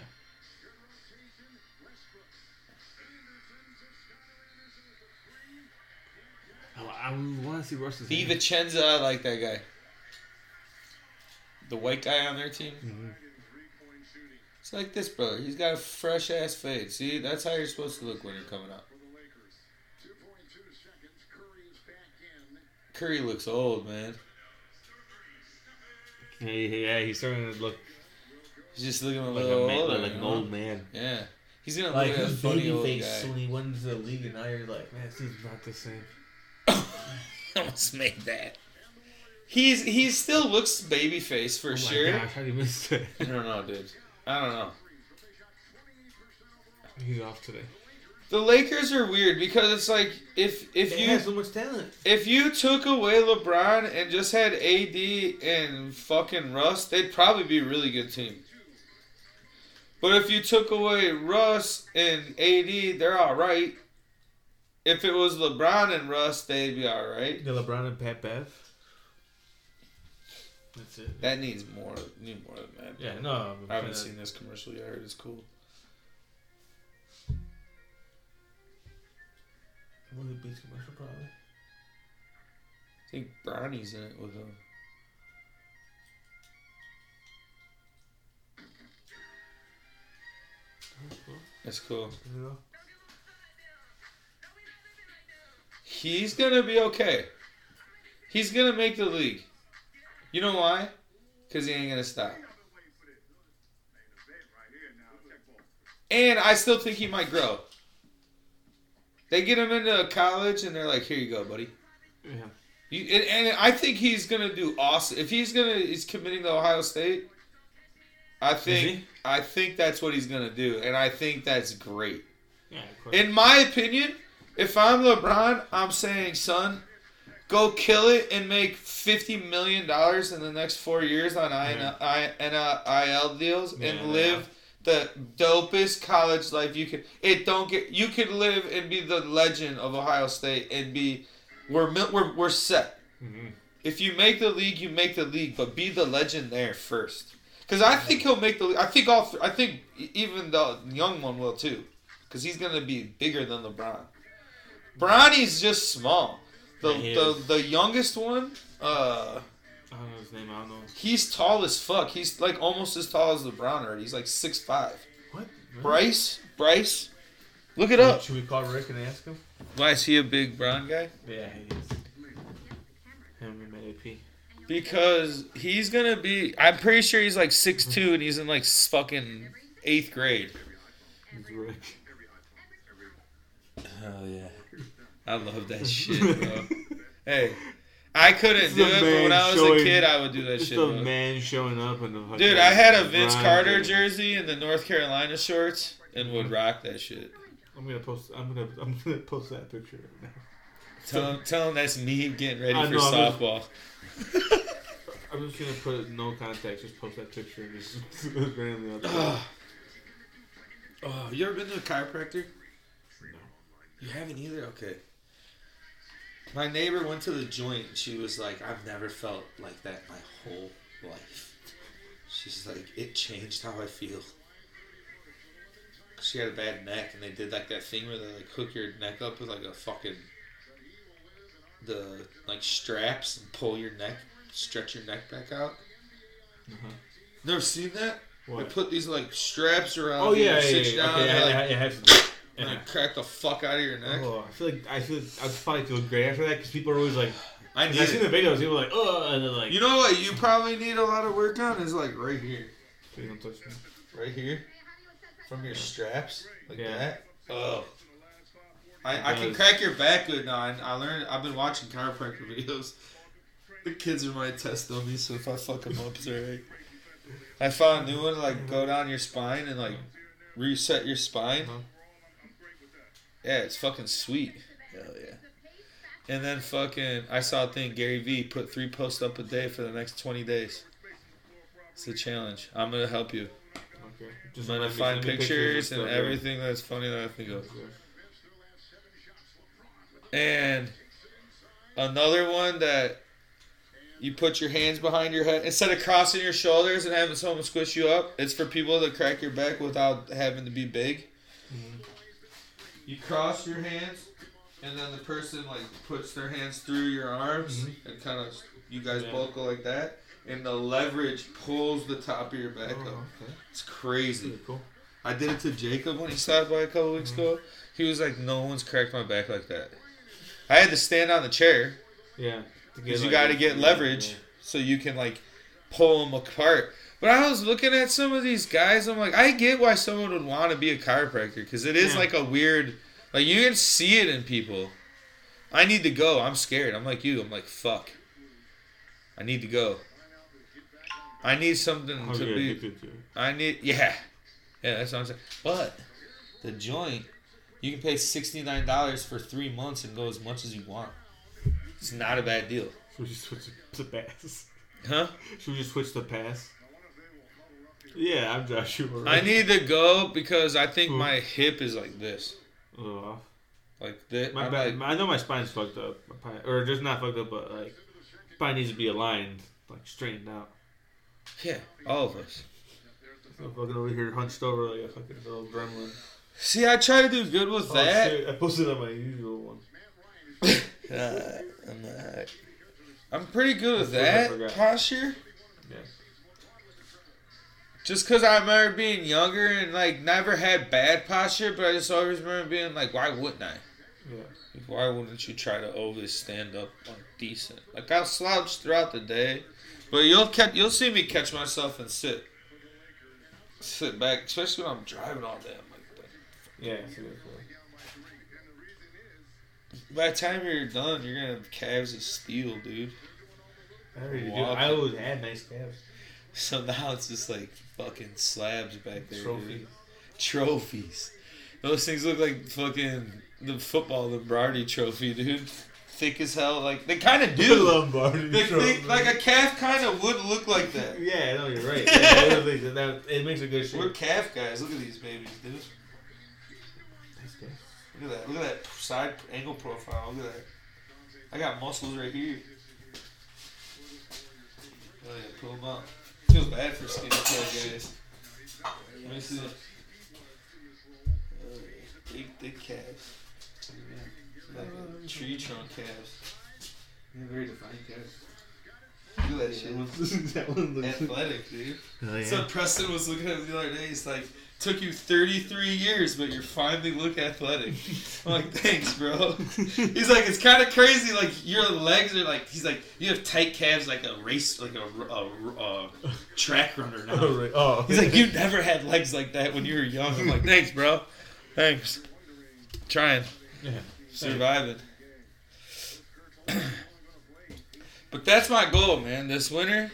I, I want to see Russ's. hair. DiVincenzo, I like that guy. The white guy on their team. Mhm. It's like this, brother. He's got a fresh ass fade. See, that's how you're supposed to look when you're coming up. Curry looks old, man. Yeah, yeah, he's starting to look He's just looking a like little a man, older. like an you know? old man. Yeah, he's gonna Like look like a his funny baby old face guy. when he went into the league, and now you're like, man, this dude's not the same. Almost made that. He's he still looks baby face for oh sure. my gosh, how do you miss that? I don't know, dude. I don't know. He's off today. The Lakers are weird because it's like if if They you have so much talent. if you took away LeBron and just had AD and fucking Russ, they'd probably be a really good team. But if you took away Russ and AD, they're all right. If it was LeBron and Russ, they'd be all right. The LeBron and Pat Bev. That's it. That needs more. Need more than that. Yeah, no. I haven't seen this commercial yet. I heard it's cool. Will it beats commercial probably? I think Bronny's in it with him. That's cool. That's cool. You? He's gonna be okay. He's gonna make the league. You know why? Because he ain't gonna stop. And I still think he might grow. They get him into college and they're like, "Here you go, buddy." Yeah. You, and, and I think he's gonna do awesome. If he's gonna, he's committing to Ohio State. I think? I think that's what he's gonna do, and I think that's great. Yeah, of course. In my opinion, if I'm LeBron, I'm saying, son, go kill it and make fifty million dollars in the next four years on I, I, NIL deals Yeah, and yeah. live the dopest college life you can. It don't get you could live and be the legend of Ohio State and be we're we're we're set. Mhm. If you make the league, you make the league, but be the legend there first. Because I think he'll make the. I think all. th- I think even the young one will too. Because he's gonna be bigger than LeBron. Bronny's just small. The the, the youngest one. Uh, I don't know his name. I don't know. he's tall as fuck. He's like almost as tall as LeBron already. He's like six five. What? Really? Bryce. Bryce. Look it up. Should we call Rick and ask him? Why is he a big brown guy? Yeah, he is. Him and AP. Because he's gonna be. I'm pretty sure he's like six two and he's in like fucking eighth grade. He's Rick. Hell yeah. I love that shit, bro. hey, I couldn't It's do it, but when I was showing- a kid, I would do that shit. a bro. man showing up in the Dude, I had a Vince Carter jersey and the North Carolina shorts and would rock that shit. I'm gonna post. I'm gonna. I'm gonna post that picture. right now. Tell him, tell him that's me getting ready I for know, I'm just- softball. I'm just gonna put no context. Just post that picture and just randomly. out oh, oh, you ever been to a chiropractor? No. You haven't either? Okay. My neighbor went to the joint and she was like, I've never felt like that my whole life. She's like, it changed how I feel. She had a bad neck and they did like that thing where they like hook your neck up with like a fucking the like straps and pull your neck, stretch your neck back out. Uh-huh. Never seen that? They What? put these like straps around Oh yeah, yeah, yeah. Okay, like, yeah, yeah, yeah, and, like, crack the fuck out of your neck. Oh, I feel like I feel I'd probably feel great after that because people are always like, I need I seen the videos. People are like, oh, and they're like, You know what you probably need a lot of work on is like right here. Please don't touch me. Right here. From your straps. Like Yeah. that. Oh. I, I can crack your back good now. I, I learned I've been watching chiropractor videos. The kids are my test dummies, so if I fuck them up, it's alright. I found a new one to like go down your spine and like reset your spine. Uh-huh. Yeah, it's fucking sweet. Hell yeah. And then fucking, I saw a thing. Gary V put three posts up a day for the next twenty days. It's a challenge. I'm gonna help you. Okay. I'm gonna find me pictures and everything that's funny that I think of. And another one that you put your hands behind your head instead of crossing your shoulders and having someone squish you up. It's for people to crack your back without having to be big. You cross your hands, and then the person like puts their hands through your arms Mhm. and kind of you guys Yeah. both go like that, and the leverage pulls the top of your back up. Oh, okay. It's crazy. Really cool. I did it to Jacob when he stopped by a couple weeks ago. He was like, "No one's cracked my back like that." I had to stand on the chair Yeah. because you got to get leverage so you can like pull them apart. But I was looking at some of these guys. I'm like, I get why someone would want to be a chiropractor because it is Yeah. like a weird, like you can see it in people. I need to go. I'm scared. I'm like you. I'm like fuck. I need to go. I need something How to you be. to? I need yeah, yeah. That's what I'm saying. But the joint, you can pay sixty nine dollars for three months and go as much as you want. It's not a bad deal, Should we just switch to pass? huh? Should we just switch to pass? Yeah, I'm Joshua. I need to go because I think my hip is like this, Oh, like this. my I'm back. like, I know my spine's fucked up, My spine- or just not fucked up, but like spine needs to be aligned, like straightened out. yeah, all of us. I'm fucking over here hunched over like a fucking little gremlin. See, I try to do good with Oh, that. shit, I posted on my usual one. Uh, I'm not. I'm pretty good with that what I forgot. posture. Yeah. Just because I remember being younger and like never had bad posture, but I just always remember being like, why wouldn't I? Yeah. Like, why wouldn't you try to always stand up like decent? Like I'll slouch throughout the day, but you'll catch you'll see me catch myself and sit, sit back, especially when I'm driving all day. I'm like, Yeah. So that's cool. By the time you're done, you're gonna have calves of steel, dude. I already do. I always had nice calves. So now it's just like fucking slabs back there. Trophies. Dude. Trophies. Those things look like fucking the football Lombardi trophy, dude. Thick as hell. Like they kind of do. Lombardi. They, they, like a calf kind of would look like that. Yeah, no, you're right. Yeah, that, that, it makes a good shape. We're calf guys. Look at these babies, dude. Look at that. Look at that side angle profile. Look at that. I got muscles right here. Oh yeah, pull them up. I feel bad for skinny cat guys. Let me see. Yeah. Big, big calves. Like tree trunk calves. You're very defined calves. Look at that shit. that one looks. Athletic, dude. Oh, So Preston was looking at it the other day. He's like, "Took you 33 years, but you finally look athletic." I'm like, "Thanks, bro." He's like, "It's kind of crazy. Like your legs are like." He's like, "You have tight calves like a race, like a, a, a track runner now." Oh, right. oh. He's like, "You never had legs like that when you were young." I'm like, "Thanks, bro. Thanks. Trying, Yeah. surviving." But that's my goal, man. This winter,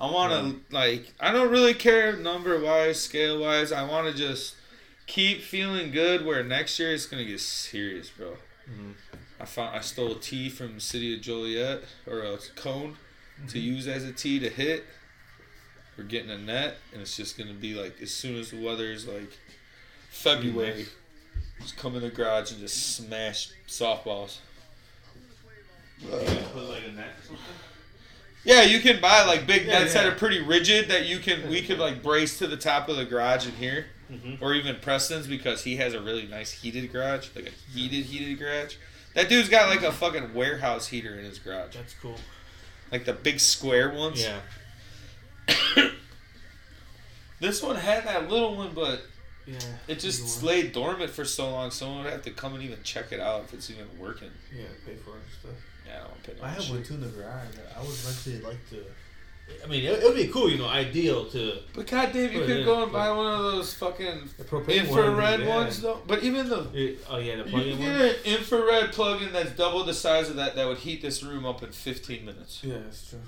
I want to like. I don't really care number wise, scale wise. I want to just keep feeling good. Where next year it's gonna get serious, bro. Mhm. I found I stole a tee from the city of Joliet or uh, a cone to mm-hmm. use as a tee to hit. We're getting a net, and it's just gonna be like as soon as the weather is like February, mm-hmm. just come in the garage and just smash softballs. Put like a net or something. Yeah, you can buy like big Yeah, nets that are pretty rigid that you can we could like brace to the top of the garage in here, Mhm. or even Preston's because he has a really nice heated garage, like a heated heated garage. That dude's got like a fucking warehouse heater in his garage, That's cool. like the big square ones. Yeah. This one had that little one, but Yeah. it just laid dormant for so long. Someone would have to come and even check it out if it's even working. Yeah, pay for it and stuff. Yeah, I don't want to pay no I have shit. one too in the garage. I would eventually like to. I mean, it would be cool, you know, ideal to. But goddamn, you Put it could in, go and buy one of those fucking The propane infrared ones, ones, yeah. though. But even the It- oh yeah, the plug-in can one. get an infrared plug-in that's double the size of that that would heat this room up in 15 minutes. Yeah, that's true.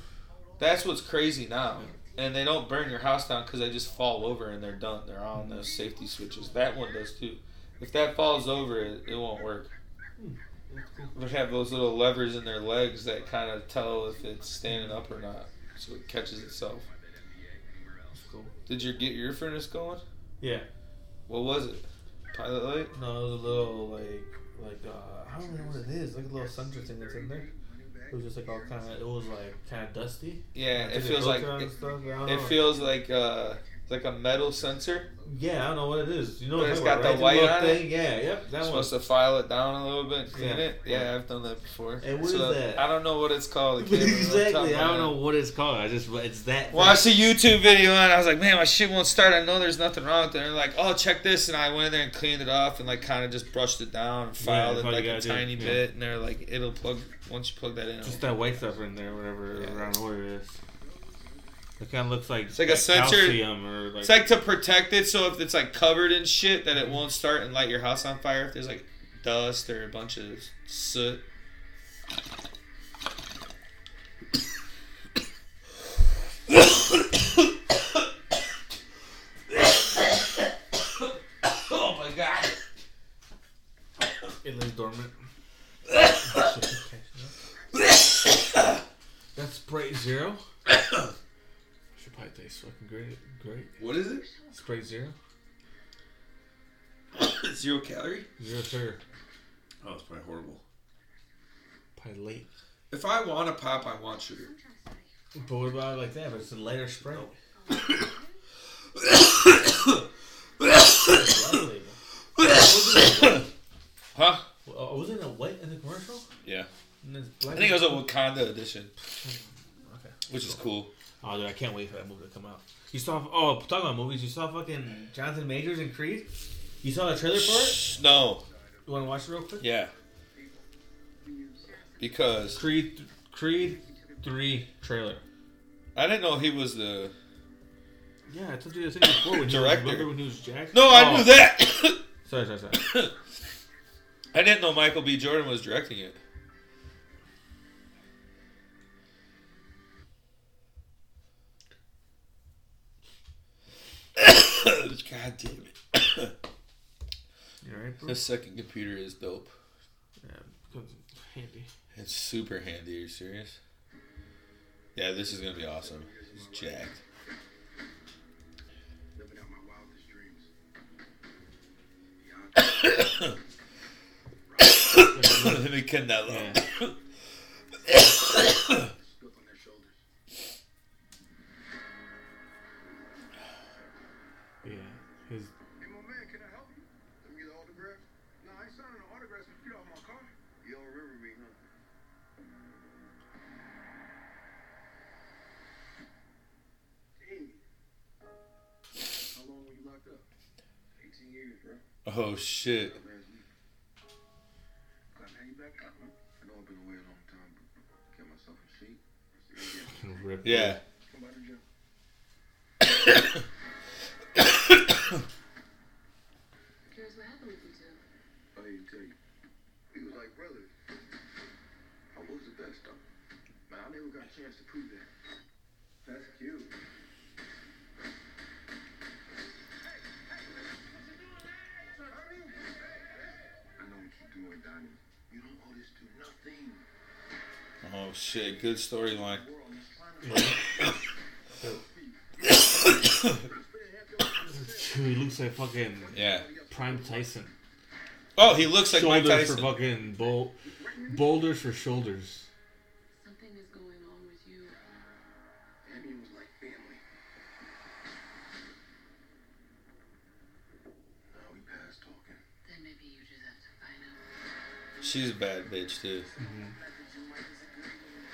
That's what's crazy now. And they don't burn your house down because they just fall over and they're done. They're on those safety switches. That one does too. If that falls over, it, it won't work. Hmm. They have those little levers in their legs that kind of tell if it's standing up or not, so it catches itself. That's cool. Did you get your furnace going? Yeah. What was it? Pilot light? No, it was a little like like uh, I don't remember what it is. Like a little sensor thing that's in there. It was just like all kind of. It was like kind of dusty. Yeah, it feels like it, it feels like uh like a metal sensor. Yeah, I don't know what it is. You know, But it's got the right? white on it? thing. Yeah, yep, that one. supposed to file it down a little bit clean Yeah. it. Yeah, I've done that before. And what So is that? I don't know what it's called. I can't remember off the top of exactly. I don't know what it's called. I just it's that. Watched a YouTube video and I was like, man, my shit won't start. I know there's nothing wrong with it. And they're like, oh, check this. And I went in there and cleaned it off and like kind of just brushed it down and filed that's it like a do. tiny Yeah. bit. And they're like, it'll plug once you plug that in. Just that white stuff in there, whatever. Yeah. I don't it is. It kind of looks like It's like a sensor- calcium or like. It's like to protect it, so if it's like covered in shit, that it won't start and light your house on fire. If there's like dust or a bunch of soot. oh my god! it lays dormant. That's Sprite Zero. Should probably taste fucking great. Great. What is it? Sprite Zero. Zero calorie. Zero sugar. Oh, it's probably horrible. Probably late. If I want a pop, I want sugar. But what about like that? But it's a lighter Sprite. Huh? Oh, uh, was it a white in the commercial? Yeah. I think it was a Wakanda edition, Okay. which is cool. Oh, dude, I can't wait for that movie to come out. You saw? Oh, talking about movies, you saw fucking Jonathan Majors and Creed. You saw the trailer for it? No. You want to watch it real quick? Yeah. Because Creed, Creed three trailer. I didn't know he was the. Yeah, I told you this thing before. When he was, Director. remember when he was Jack? No, I Oh, knew that. Sorry, sorry, sorry. I didn't know Michael B. Jordan was directing it. God damn it. You alright, bro? This second computer is dope. Yeah, comes handy. It's super handy. Are you serious? Yeah, this is gonna be awesome. It's jacked. Living out my wildest dreams. Let me Canelo. Yeah. Look Oh, best though. Man, I never got a chance to prove that. Oh shit. Good storyline. The world is trying to Dude, he looks like fucking Yeah. Prime Tyson. Oh, he looks like Mike shoulders for fucking bol- boulders for shoulders. Something is going on with you. Uh, Damien was like family. Now we past talking. Then maybe you just have to find out. She's a bad bitch too. Mm-hmm.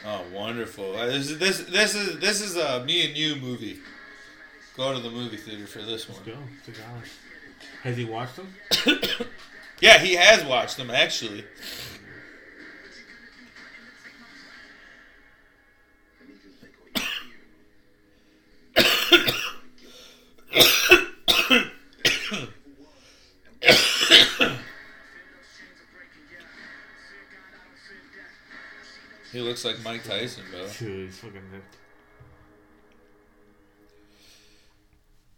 Oh, wonderful! Uh, This is this this is this is a me and you movie. Go to the movie theater for this one. Let's go. To God. Has he watched them? Yeah, he has watched them actually. Looks like Mike Tyson, bro. Dude, he's fucking ripped.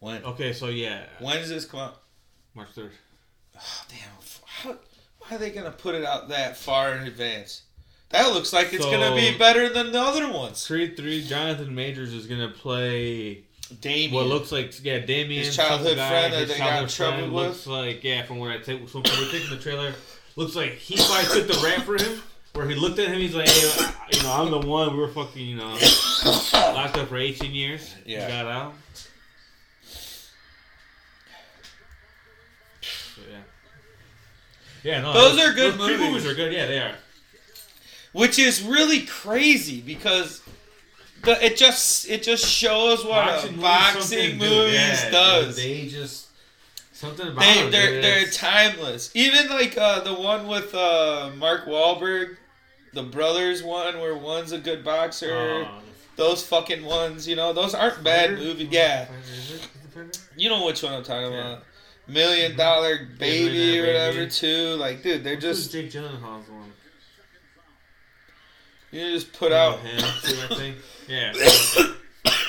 When Okay, so yeah, when does this come out? March third. Oh, damn, how, why are they gonna put it out that far in advance? That looks like it's gonna be better than the other ones. Creed three. Jonathan Majors is gonna play Damien. what looks like yeah Damien, His childhood guy, friend that his they got in childhood trouble friend with? Looks like yeah, from what I take, so from taking the trailer, looks like he probably took the rap for him. Where he looked at him, he's like, hey, I- you know, I'm the one. We were fucking, you know, locked up for 18 years. Yeah. He got out. So, yeah. Yeah, no. Those are good those movies. movies are good. Yeah, they are. which is really crazy because the it just it just shows what a movies, boxing something do. movies Yeah, does. They just something about They them, they're they're timeless. Even like uh, the one with uh, Mark Wahlberg, the brothers one where one's a good boxer. Oh, those fucking ones, you know, those aren't bad movies. Yeah, Fighter, is it? Is it Fighter? you know which one I'm talking Yeah. about. Million mm-hmm. Dollar Baby Million or whatever Baby. too. Like, dude, they're just Jake Gyllenhaal's one. you just put out. Him, see that thing? Yeah.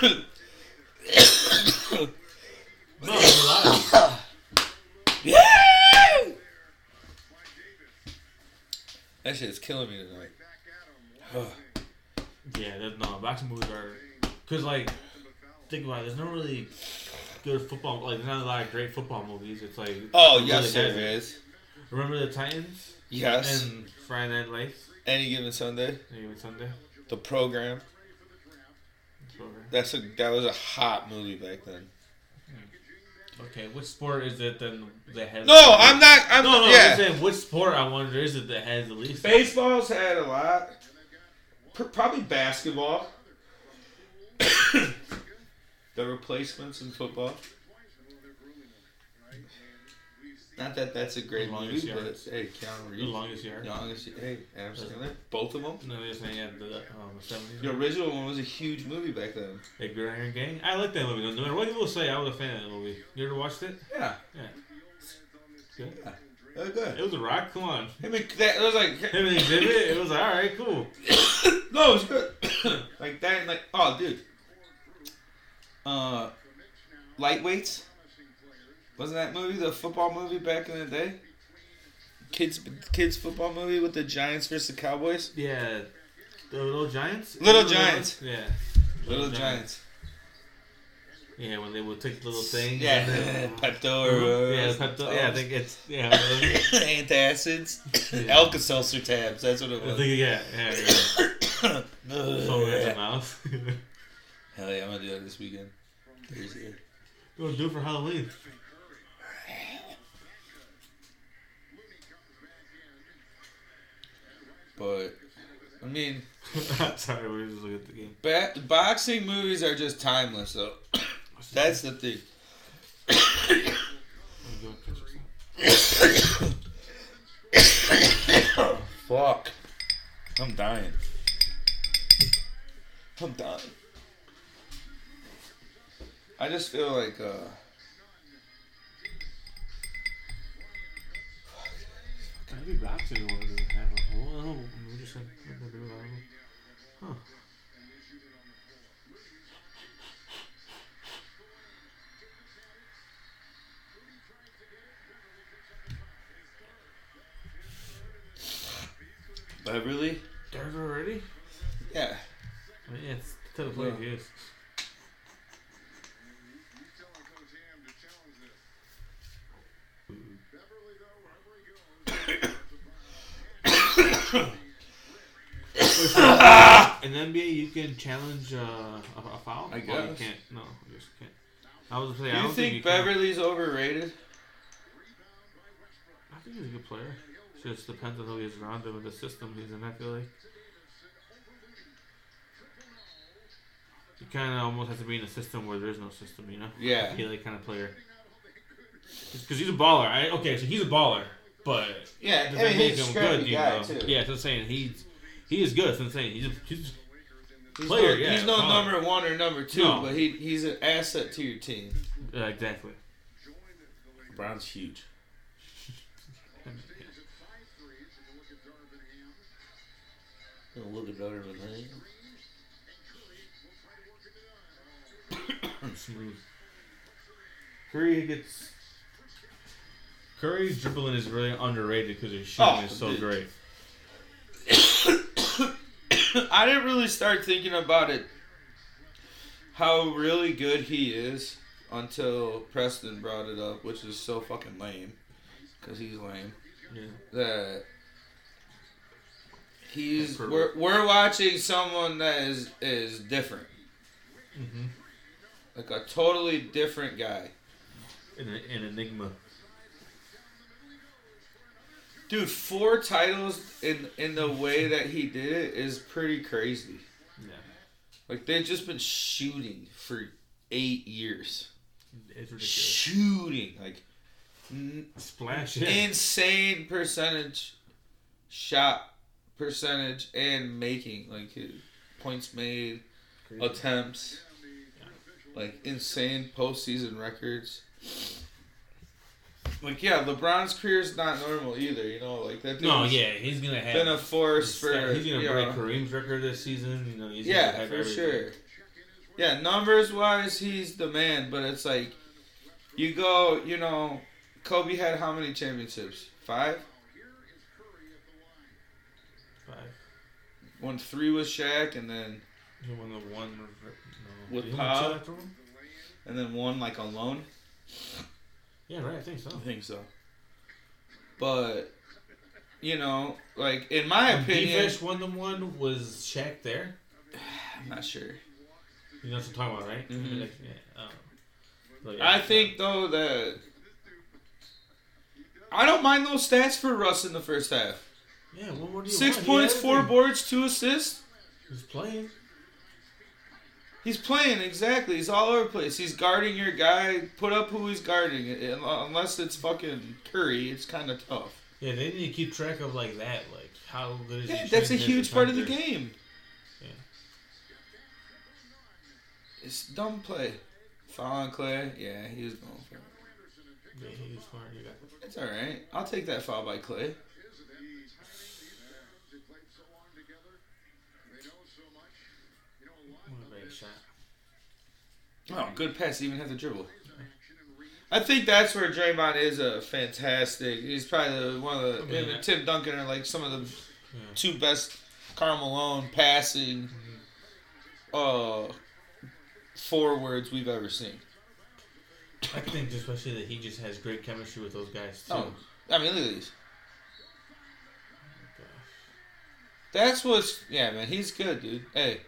no, it's a. Yeah! That shit is killing me tonight. Yeah, that, no, boxing movies are because like think about it. There's no really good football. Like there's not a lot of great football movies. It's like Oh, it yes, really there hasn't. is. Remember the Titans Yes. and Friday Night Lights? Any given Sunday, Any given Sunday. the program. That's over. That's a that was a hot movie back then. Hmm. Okay, which sport is it then that has? No, I'm not. I'm No, no. yeah. I'm saying which sport I wonder is it that has the least? Baseball's had a lot. P- probably basketball. the replacements in football. Not that that's a great Longest movie, but hey, Keanu The Reeves. longest yard. Longest, hey, Adam Sandler. Both of them. No, they're saying at the um, seventies. The original one was a huge movie back then. Hey, The Gridiron Gang. I like that movie. No matter what people say, I was a fan of that movie. You ever watched it? Yeah, Yeah. Good. That was good. It was a rock. Come on. I mean, that it was like Him and Exhibit. It was all right. Cool. no, it was good. like that, and like oh, dude. Uh, lightweights. Wasn't that movie the football movie back in the day? Kids, kids football movie with the Giants versus the Cowboys. Yeah. The Little Giants. Little Little Giants. Yeah. Little Giants. Yeah, when they would take the little thing. Yeah, then- Pepto or Yeah, uh, Pepto. Yeah, I think it's yeah. antacids, Yeah. Alka-Seltzer tabs. That's what it I was. think yeah, yeah. yeah. So in the mouth. Hell yeah, I'm gonna do that this weekend. Thursday. To do it for Halloween? But I mean, Sorry, we were just looking at the game. ba- boxing movies are just timeless, though. That's the thing. Fuck. I'm dying. I'm dying. I just feel like uh Maybe boxing one doesn't have a. Just said we're do it. Huh. Beverley. There's already? Yeah. I mean, yeah, it's the type of player he is. In the NBA, you can challenge uh, a, a foul. I Or you guess. can't. No, you just can't. I was gonna say. Do I you don't think you can. Beverley's overrated? I think he's a good player. It just depends on who he's around him and the system he's in. I feel like. You kind of almost has to be in a system where there's no system, you know? Yeah. He like kind of player. Because he's a baller. I, okay, so he's a baller, but Yeah, does that make him good? You know? too. Yeah, so I'm saying he's he is good. That's what I'm saying. He's a, he's He's Player, no, yeah, he's no fine. number one or number two, No. but he he's an asset to your team. uh, exactly. Brown's huge. Look at better than Smooth. Curry gets. Curry's dribbling is really underrated because his shooting Oh, is so dude. great. I didn't really start thinking about it how really good he is until Preston brought it up, which is so fucking lame because he's lame. Yeah. That he's we're, we're watching someone that is is different, Mm-hmm. like a totally different guy. An, an enigma. Dude, four titles in in the way that he did it is pretty crazy. Yeah. Like they've just been shooting for eight years. It's ridiculous. Shooting like n- Splash. Yeah. insane percentage shot percentage and making like his points made, attempts, like insane postseason records. Like yeah, LeBron's career is not normal either. You know, like that. no, yeah, he's gonna have. been a force for. he's gonna you break know, Kareem's record this season. You know, he's gonna Yeah, have for everything. sure. Yeah, numbers wise, he's the man. But it's like, you go, you know, Kobe had how many championships? Five. Five. Won three with Shaq, and then He won the one. No. With He won Pau? two after him? and then one like alone. Yeah, right. I think so. I think so. But you know, like in my When opinion, D-Fish won the one. Was Shaq there? I'm not sure. You know what I'm talking about, right? Mhm. Like, yeah, um, Like, I think though that I don't mind those stats for Russ in the first half. Yeah, what more do you Six want? Points, had four everything. boards, two assists. He's playing. He's playing exactly. He's all over the place. He's guarding your guy. Put up who he's guarding. Unless it's fucking Curry, it's kind of tough. Yeah, they need to keep track of like that, like how good is Yeah, he that's a huge part of the game. Yeah. It's dumb play. Foul on Clay. Yeah, he was going for it. Yeah, he's smart. It's all right. I'll take that foul by Clay. Shot. Oh, good pass. He even had the dribble. I think that's where Draymond is a fantastic. He's probably the, one of the I mean, him Tim Duncan are like some of the Yeah. two best Karl Malone passing uh forwards we've ever seen. I think especially that he just has great chemistry with those guys too. Oh, I mean, look at these. That's what's yeah, man. He's good, dude. Hey,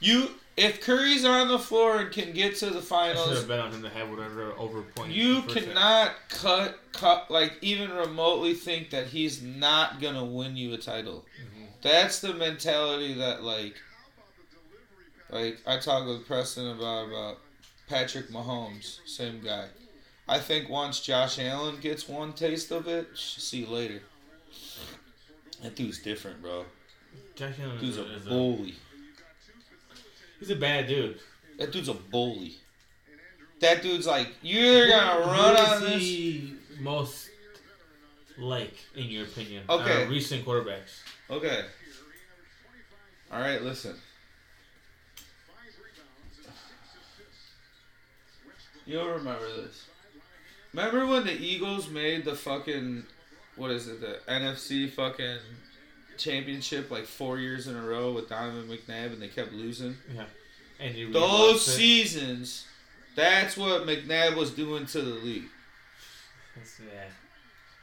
you if Curry's on the floor and can get to the I should finals, have bet on him to have whatever over point. you first half. cannot cut cut like even remotely think that he's not gonna win you a title. Mm-hmm. That's the mentality that like like I talked with Preston about about Patrick Mahomes, same guy. I think once Josh Allen gets one taste of it, see you later. That dude's different, bro. Josh Allen Dude's is a is a, bully. He's a bad dude. That dude's a bully. That dude's like, you're gonna run Who on is this. he most like, in your opinion? Okay. Uh, recent quarterbacks. Okay. All right, listen. You'll remember this. Remember when the Eagles made the fucking what is it, the NFC fucking championship like four years in a row with Donovan McNabb and they kept losing? Yeah. And you Those it. seasons, that's what McNabb was doing to the league. That's- Yeah.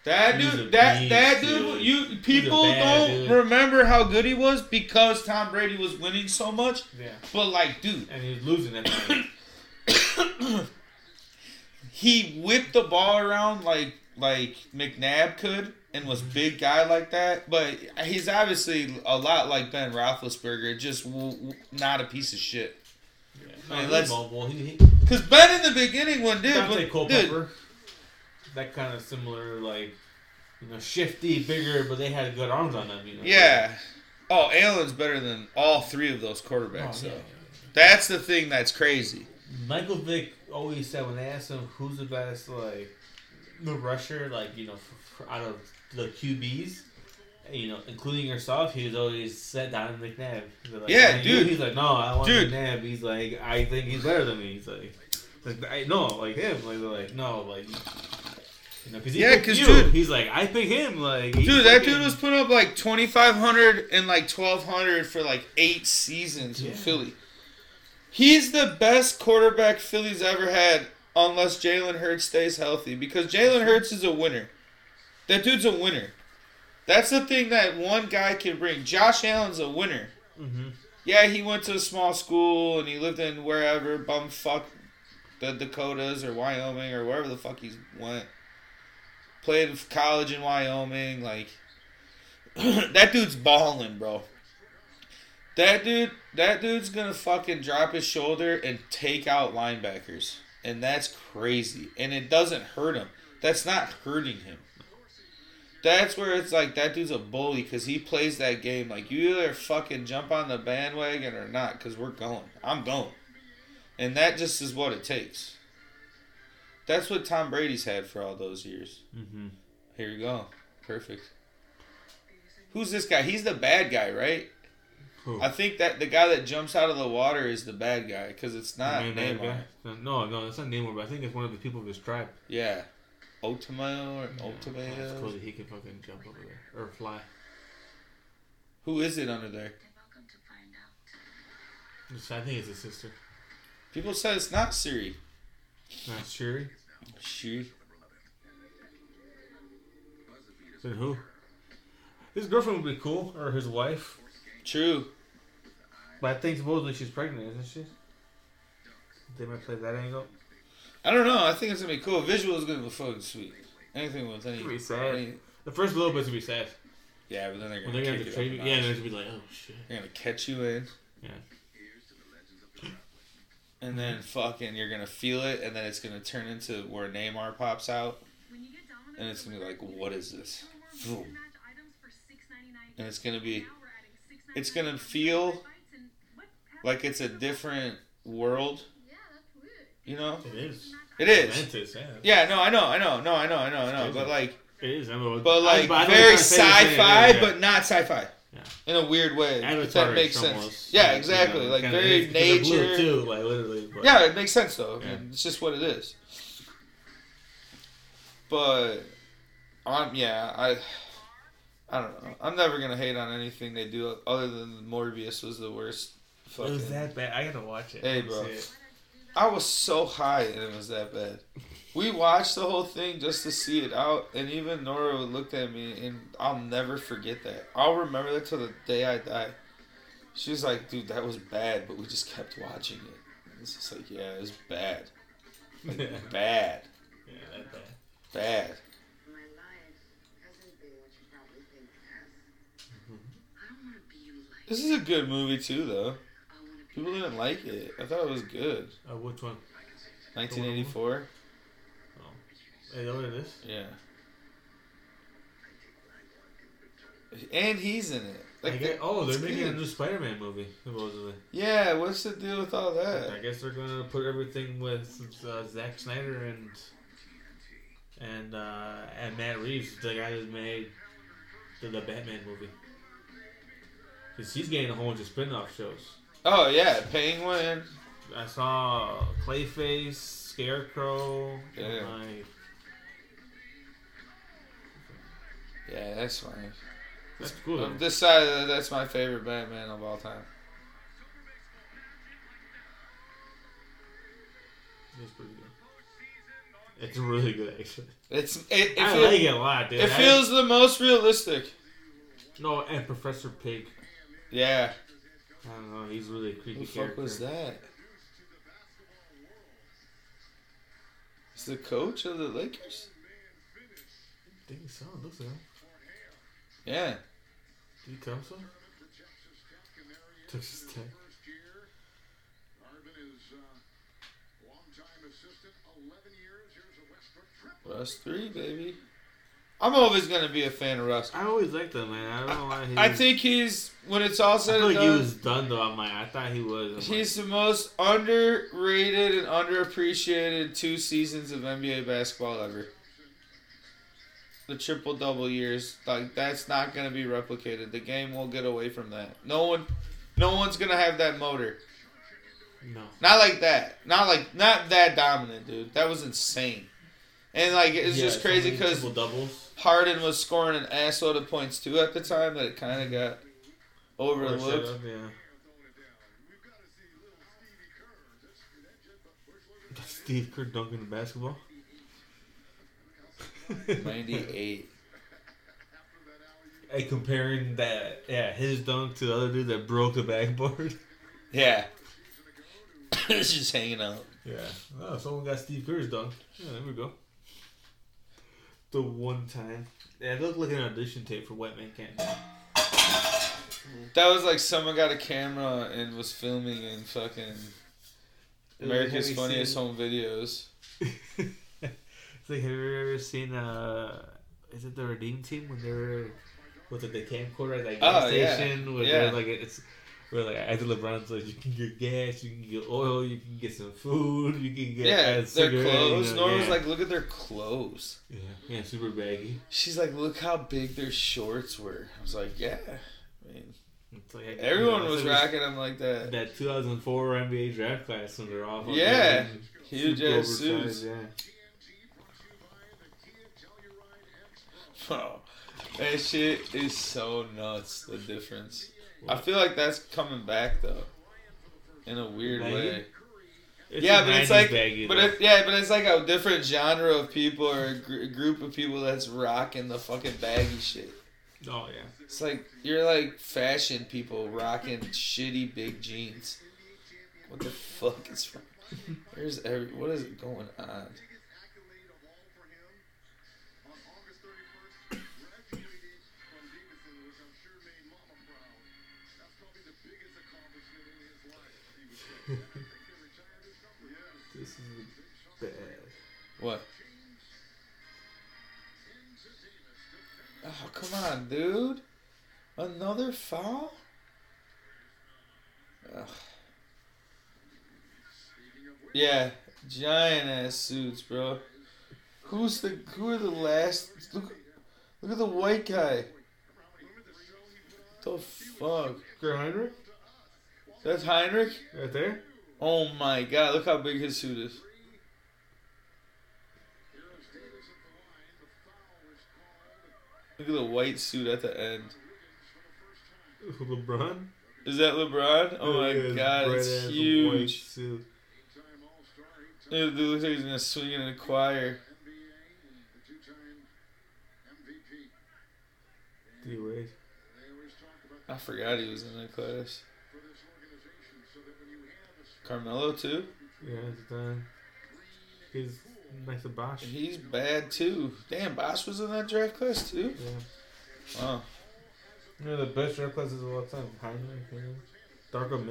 That He's dude, that beast, that dude, dude. you people don't dude. remember how good he was because Tom Brady was winning so much. Yeah. But like, dude, And he was losing that night. he whipped the ball around like like McNabb could and was big guy like that. But he's obviously a lot like Ben Roethlisberger, just w- w- not a piece of shit. Yeah. I mean, let's- he's mobile. He, he, Cause Ben in the beginning, when dude, Daunte when, dude, Culpepper. That kind of similar, like, you know, shifty, bigger, but they had good arms on them, you know. yeah. Oh, Allen's better than all three of those Oh, quarterbacks. yeah. though. That's the thing that's crazy. Michael Vick always said when they asked him who's the best, like, the rusher, like, you know, out of the QBs, you know, including yourself, he was always set down Donovan McNabb. Like, Yeah, dude. He's like, no, I want Dude. McNabb. He's like, I think he's better than me. He's like, like I no, like him. Like, they're like, no, like, you know, because he Yeah, picked 'cause, dude- he's like, I pick him. Like, Dude, that dude was putting up like twenty five hundred and like twelve hundred for like eight seasons in Philly. He's the best quarterback Philly's ever had, unless Jalen Hurts stays healthy. Because Jalen Hurts is a winner. That dude's a winner. That's the thing that one guy can bring. Josh Allen's a winner. Mhm. Yeah, he went to a small school and he lived in wherever bumfuck the Dakotas or Wyoming or wherever the fuck he went. Played college in Wyoming, like that dude's balling, bro. That dude, that dude's gonna fucking drop his shoulder and take out linebackers, and that's crazy. And it doesn't hurt him. That's not hurting him. That's where it's like that dude's a bully because he plays that game. Like you either fucking jump on the bandwagon or not, because we're going. I'm going, and that just is what it takes. That's what Tom Brady's had for all those years. Mhm. Here you go, perfect. Who's this guy? He's the bad guy, right? Who? I think that the guy that jumps out of the water is the bad guy because it's not Namor. No, no, it's not Namor, but I think it's one of the people of his tribe. Yeah, Attuma or Yeah, It's cool that he can fucking jump over there or fly. Who is it under there? Welcome to find out. I think it's his sister. People said it's not Shuri. Not Shuri. She. Then who? His girlfriend would be cool, or his wife. True. But I think supposedly she's pregnant, isn't she? They might play that angle. I don't know. I think it's gonna be cool. Visual is gonna be fucking sweet. Anything with any. It's be sad. any- The first little bit's gonna be sad. yeah, but then they're gonna, they're gonna have to trade you. Yeah, notch. they're gonna be like, oh shit. They're gonna catch you in. Yeah. And then fucking, you're gonna feel it, and then it's gonna turn into where Namor pops out, and it's gonna be like, what is this? Boom. And it's gonna be, it's gonna feel like it's a different world. Yeah, that's weird. You know, It is. it is. Atlantis, yeah. Yeah, no, I know, I know, no, I know, I know, I know, but like, It is. I know, but like I very what you're trying to say, sci-fi, yeah, yeah. but not sci-fi. Yeah. In a weird way. if that makes sense. almost, Yeah, you exactly. know, like very is, 'cause blue, nature. too, like literally. But Yeah, it makes sense though. I mean, it's just what it is. But I'm yeah, I I don't know. I'm never gonna hate on anything they do other than Morbius was the worst. It was that bad. I gotta watch it. Hey, bro. see it. I was so high and it was that bad. We watched the whole thing just to see it out, and even Nora looked at me, and I'll never forget that. I'll remember that till the day I die. She was like, "Dude, that was bad," but we just kept watching it. It's just like, yeah, it was bad, like, bad, Yeah, that bad. bad. My life hasn't been what you probably think it has. Mm-hmm. I don't want to be like. This is a good movie too, though. I want to be People didn't like it. I thought it was good. Uh, which one? 1984. Hey, you know what it is? Yeah. And he's in it. I Like, get, oh, they're making a new Spider-Man movie, supposedly. Yeah, what's the deal with all that? I guess they're gonna put everything with uh, Zack Snyder and and uh, and Matt Reeves, the guy that made the, the Batman movie. Cause he's getting a whole bunch of spin-off shows. Oh yeah, Penguin. I saw Clayface, Scarecrow, Yeah. and like Yeah, that's fine. that's cool. On this side, uh, that's my favorite Batman of all time. It's pretty good. It's really good, actually. It's it. It, I feel- like it a lot, dude. it I- feels the most realistic. no, and Professor Pyg. Yeah. I don't know. He's really a creepy Who the fuck character. was that? Is the coach of the Lakers? I think so. It looks like him. Yeah. Did he come so? Texas Tech. Russ three, baby. I'm always gonna be a fan of Russ. I always liked him, man. I don't know why he. I think he's when it's all I said feel and like he done. was done though. I'm like, I thought he was. I'm He's the most underrated and underappreciated two seasons of NBA basketball ever. The triple double years, like that's not gonna be replicated. The game will get away from that. No one, no one's gonna have that motor. no. Not like that. Not like not that dominant, dude. That was insane. And like it's Yeah, just crazy because triple doubles. Harden was scoring an assload of points too at the time that it kind of got overlooked. Yeah. Steve Kerr dunking the basketball. Ninety eight. Hey, comparing that, yeah, his dunk to the other dude that broke the backboard. Yeah. it's just hanging out. Yeah. Oh, someone got Steve Kerr's dunk. Yeah, there we go. The one time. Yeah, it looked like an audition tape for Wet Man Can't. That was like someone got a camera and was filming in fucking America's Funniest seen- Home Videos. it's like, have you ever seen, uh, is it the Redeem Team when they were with the, the camcorder at that gas Oh, yeah. station? Where Yeah. they're like, it's, where like, after LeBron's like, you can get gas, you can get oil, you can get some food, you can get Yeah, their clothes. you know, was yeah. like, look at their clothes. yeah, yeah, super baggy. She's like, look how big their shorts were. I was like, yeah. I mean, like, everyone was rocking them like that. that 2004 NBA draft class when they're all Yeah. Huge ass suits. Yeah. Bro, oh, that shit is so nuts. The difference. I feel like that's coming back though, in a weird Baggy? way. It's yeah, but it's like, baggy, but it, yeah, but it's like a different genre of people or a gr- group of people that's rocking the fucking baggy shit. oh yeah. It's like you're like fashion people rocking shitty big jeans. What the fuck is wrong? There's every. What is going on? This is bad. What? Oh come on, dude! Another foul? Ugh. Yeah, giant ass suits, bro. Who's the who are the last? Look, look at the white guy. The fuck? Kirk Hinrich? That's Hinrich. Right there? Oh my god! Look how big his suit is. Look at the white suit at the end. LeBron? Is that LeBron? Oh my Yeah, god, it's huge. It looks like he's gonna swing it in a choir. D Wade. I forgot he was in that class. Carmelo too. Yeah, it's done. He's next to Bosh. He's bad too. Damn, Bosh was in that draft class too. Yeah. Wow. You know the best draft classes of all time. Hinrich, you know? Darko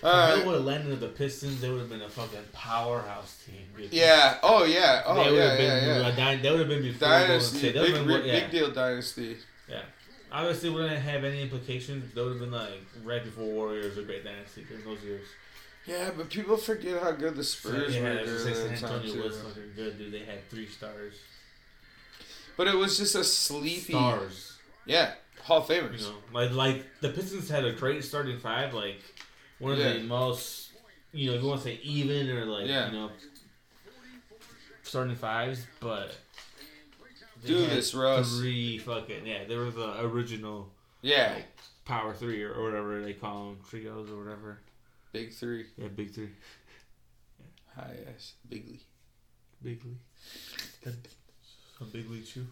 If they uh, right. would have landed the Pistons, they would have been a fucking powerhouse team. Yeah. Oh yeah. Oh they would yeah. have been. Yeah. a yeah. they would have been before Dynasty. Big, been, big, yeah, big deal dynasty. yeah. Obviously, wouldn't have any implications. They would have been like right before Warriors or Great Dynasty during those years. Yeah, but people forget how good the Spurs yeah, were I was during gonna say that San Antonio was fucking good, dude. They had three stars. But it was just a sleepy. Stars. Yeah, Hall of Famers. You know, like like the Pistons had a great starting five, like one of Yeah. the most, you know, if you want to say even or like Yeah. you know, starting fives, but Do this, Russ. Three fucking yeah, they were the original Yeah, power three or, or whatever they call them, trios or whatever. big three. Yeah, big three, High ass, bigly. big league, a big league shoe.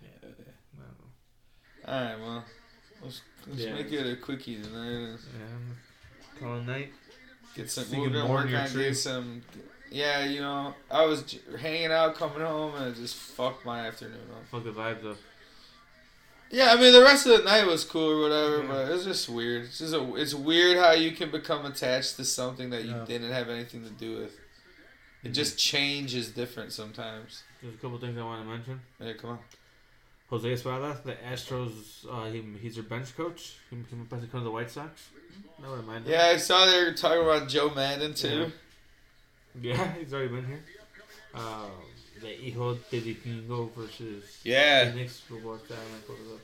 Yeah, I don't know. All right, well, let's, let's Yeah. make it a quickie tonight. Yeah, call it night. Get some. We're gonna more work on tree. get some. Yeah, you know, I was j- hanging out, coming home, and it just fucked my afternoon up. Fuck the vibes up. Yeah, I mean the rest of the night was cool or whatever, Yeah. but it's just weird. It's just a, it's weird how you can become attached to something that you Yeah. didn't have anything to do with. It Mhm. just changes different sometimes. There's a couple things I want to mention. Yeah, come on. Jose Espada, the Astros, uh, he, he's their bench coach. He up to come to the White Sox. One mind. Yeah, I saw they were talking about Joe Maddon too. Yeah, he's already been here. Um, the Hijo de versus Yeah. Phoenix. We'll watch that when I pull it up.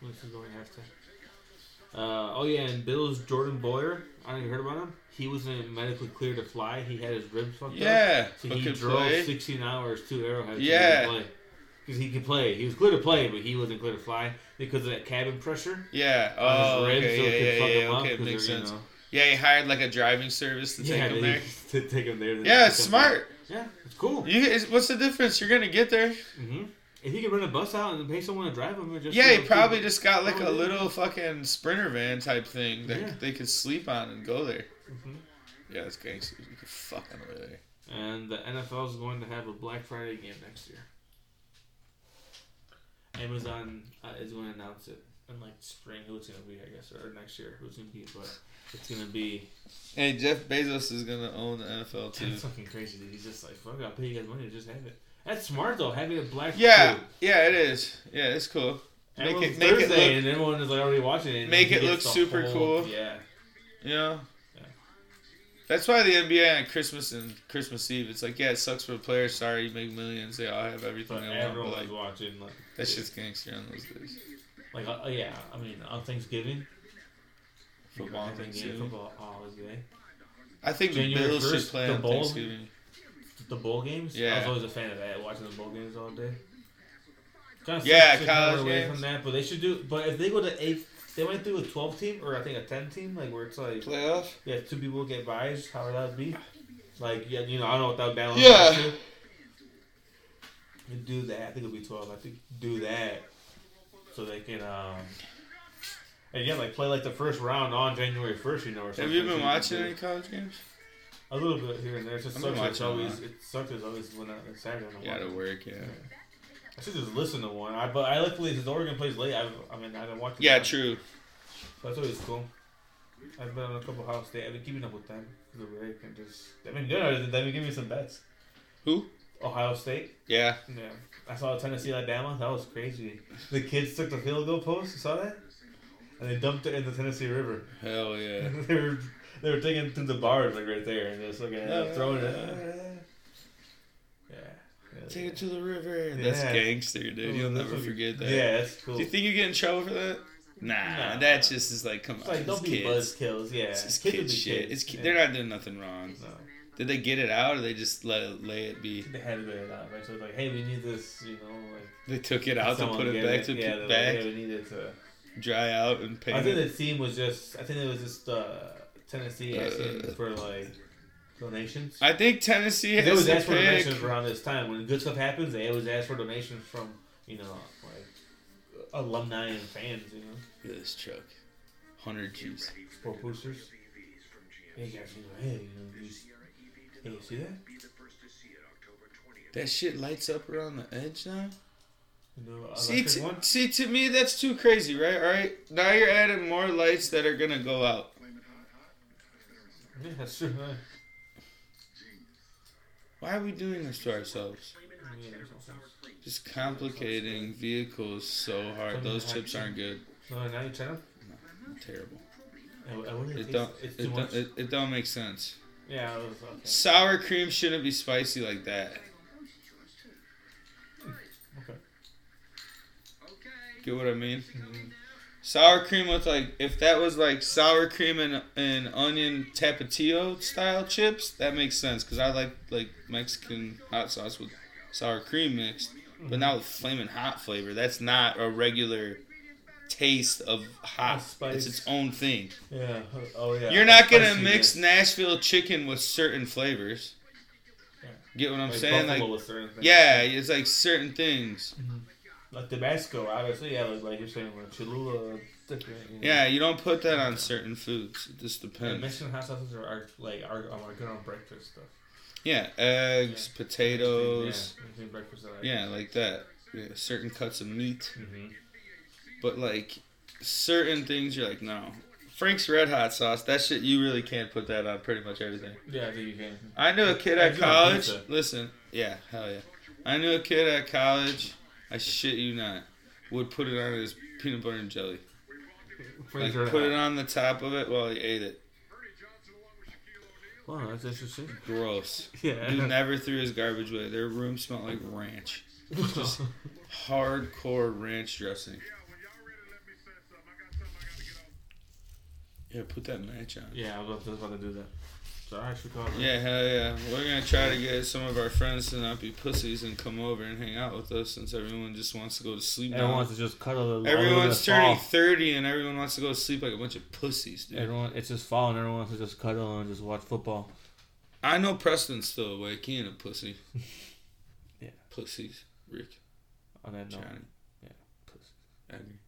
When is going after. Uh, oh yeah, and Bills Jordan Poyer. I don't you heard about him. He wasn't medically cleared to fly. He had his ribs fucked up. Yeah, So he drove play. 16 hours to Arrowhead Yeah. to play. Because he could play. He was clear to play, but he wasn't clear to fly because of that cabin pressure Yeah. Oh, ribs. okay. so Yeah, yeah, yeah. up Okay, makes they're, you sense. know- Yeah, he hired like a driving service to yeah, take him there. to take him there. Yeah, it's smart. Yeah, it's cool. You, is- what's the difference? You're gonna get there. Mm-hmm. If he could run a bus out and pay someone to drive him, just Yeah, he probably just got like a little fucking sprinter van type thing that Yeah. they could sleep on and go there. Mm-hmm. Yeah, it's gangsters. You could fucking over there. And the NFL is going to have a Black Friday game next year. Amazon uh, is going to announce it in like spring who it's going to be, I guess, or next year who it's going to be, but it's going to be. Hey, Jeff Bezos is gonna own the NFL too. That's fucking crazy. Dude. He's just like, fuck, I'll pay you guys money to just have it. That's smart though, having a Black Yeah, dude. yeah, it is. Yeah, it's cool. Make it, make it Thursday, look, and everyone is like already watching it. Make it look super whole- cool. Yeah. Yeah. That's why the NBA on Christmas and Christmas Eve, it's like, yeah, it sucks for the players. Sorry, you make millions. They all have everything but they want. everyone But like, watching. Like, that shit's gangster on those days. like uh, yeah. I mean, on Thanksgiving, Football on I think, yeah, Thanksgiving. football always day. I think the January Bills should 1st, play the on bowl? Thanksgiving. The bowl games. Yeah, I was always a fan of that. Watching the bowl games all day. Kind of Yeah, college away games. from that, but they should do. But if they go to eight, they went through a twelve team or I think a ten team, like where it's like Playoff? yeah, two people get buys. How would that be? Like yeah, you know, I don't know what that would balance. Yeah. Do that. I think it'll be twelve. I think do that so they can um. And yeah, like play like the first round on January first, you know. Or something. Have you been watching any college games? A little bit here and there. It just sucks. It's always it sucks. It's always when it's Saturday. on the Yeah, work. Yeah. I should just listen to one. I but I luckily since Oregon plays late. I've, I mean I don't watch. it Yeah, now. true. That's always cool. I've been on a couple house State. I've been keeping up with them. The way they can just. I mean, good. They've been giving me some bets. Who? Ohio State. Yeah. Yeah, I saw Tennessee Alabama. That was crazy. The kids took the field goal post. You saw that? And they dumped it in the Tennessee River. Hell yeah. they were they were taking it through the bars like right there and just looking at it, throwing it. Yeah. yeah. Take it to the river. That's Yeah. gangster, dude. You'll never forget that. Yeah, that's cool. Do you think you get in trouble for that? Nah, Nah. that just is like, come it's on, like don't it's be kids. buzzkills. Yeah, It's just kids kid would shit. kids. It's ki- yeah. they're not doing nothing wrong. No. Did they get it out, or they just let it lay it be? They had to get it out, right? So it's like, hey, we need this, you know, like They took it out to put it get back to yeah, they're back, Like, hey, we needed to. dry out, and paint I think it. the team was just. I think it was just uh, Tennessee Uh, for like donations. I think Tennessee They has always to ask for donations around this time when good stuff happens. They always ask for donations from you know like alumni and fans. You know, Look at this truck, hundred G's. sport boosters. Hey guys, you know, hey, you know, you, hey, you see that? That shit lights up around the edge now. Know, See, electric t- one. see, to me that's too crazy, right? All right, now you're adding more lights that are gonna go out. Yeah, that's true. Huh? Why are we doing this to ourselves? Yeah. Just complicating vehicles so hard. Those chips aren't good. No, now you try them. Terrible. I, I wonder if It it don't. It's It don't. It, it don't make sense. yeah, it was okay. Sour cream shouldn't be spicy like that. Okay. Get what I mean? Mhm. Sour cream with like if that was like sour cream and, and onion tapatio style chips, that makes sense because I like like Mexican hot sauce with sour cream mixed, but mm-hmm. not with flaming hot flavor. That's not a regular taste of hot. Spice. It's its own thing. Yeah. Oh yeah. You're not gonna mix. Nashville chicken with certain flavors. Get what I'm Like saying? buffalo Like with certain things. yeah, it's like certain things. Mm-hmm. Like Tabasco, obviously, yeah, like, like you're saying, like Cholula, different. You know. Yeah, you don't put that on certain foods. It just And depends. Mexican hot sauces are, are like are, are good on breakfast stuff. Yeah, eggs, potatoes. Yeah, breakfast. Like. Yeah, like that. Yeah, certain cuts of meat. hmm But like certain things, you're like, no. Frank's Red Hot sauce, that shit, you really can't put that on pretty much everything. Yeah, I think you can. I knew a kid at college. Listen, yeah, hell yeah. I knew a kid at college. I shit you not. Would put it on his peanut butter and jelly. Like put it on the top of it while he ate it. Wow, that's interesting. Gross. Yeah. Dude never threw his garbage away. Their room smelled like ranch. Just hardcore ranch dressing. Yeah, put that match on. yeah, I was just about to do that. So I. Yeah, hell yeah. We're gonna try to get some of our friends to not be pussies and come over and hang out with us since everyone just wants to go to sleep Everyone now. wants to just cuddle. Everyone's turning fall. 30 and everyone wants to go to sleep like a bunch of pussies, dude. Everyone, it's just fall, and everyone wants to just cuddle and just watch football. I know Preston's still awake. He ain't a pussy. Yeah. Pussies. Rick. On that note, Johnny. yeah, pussy. Edgar.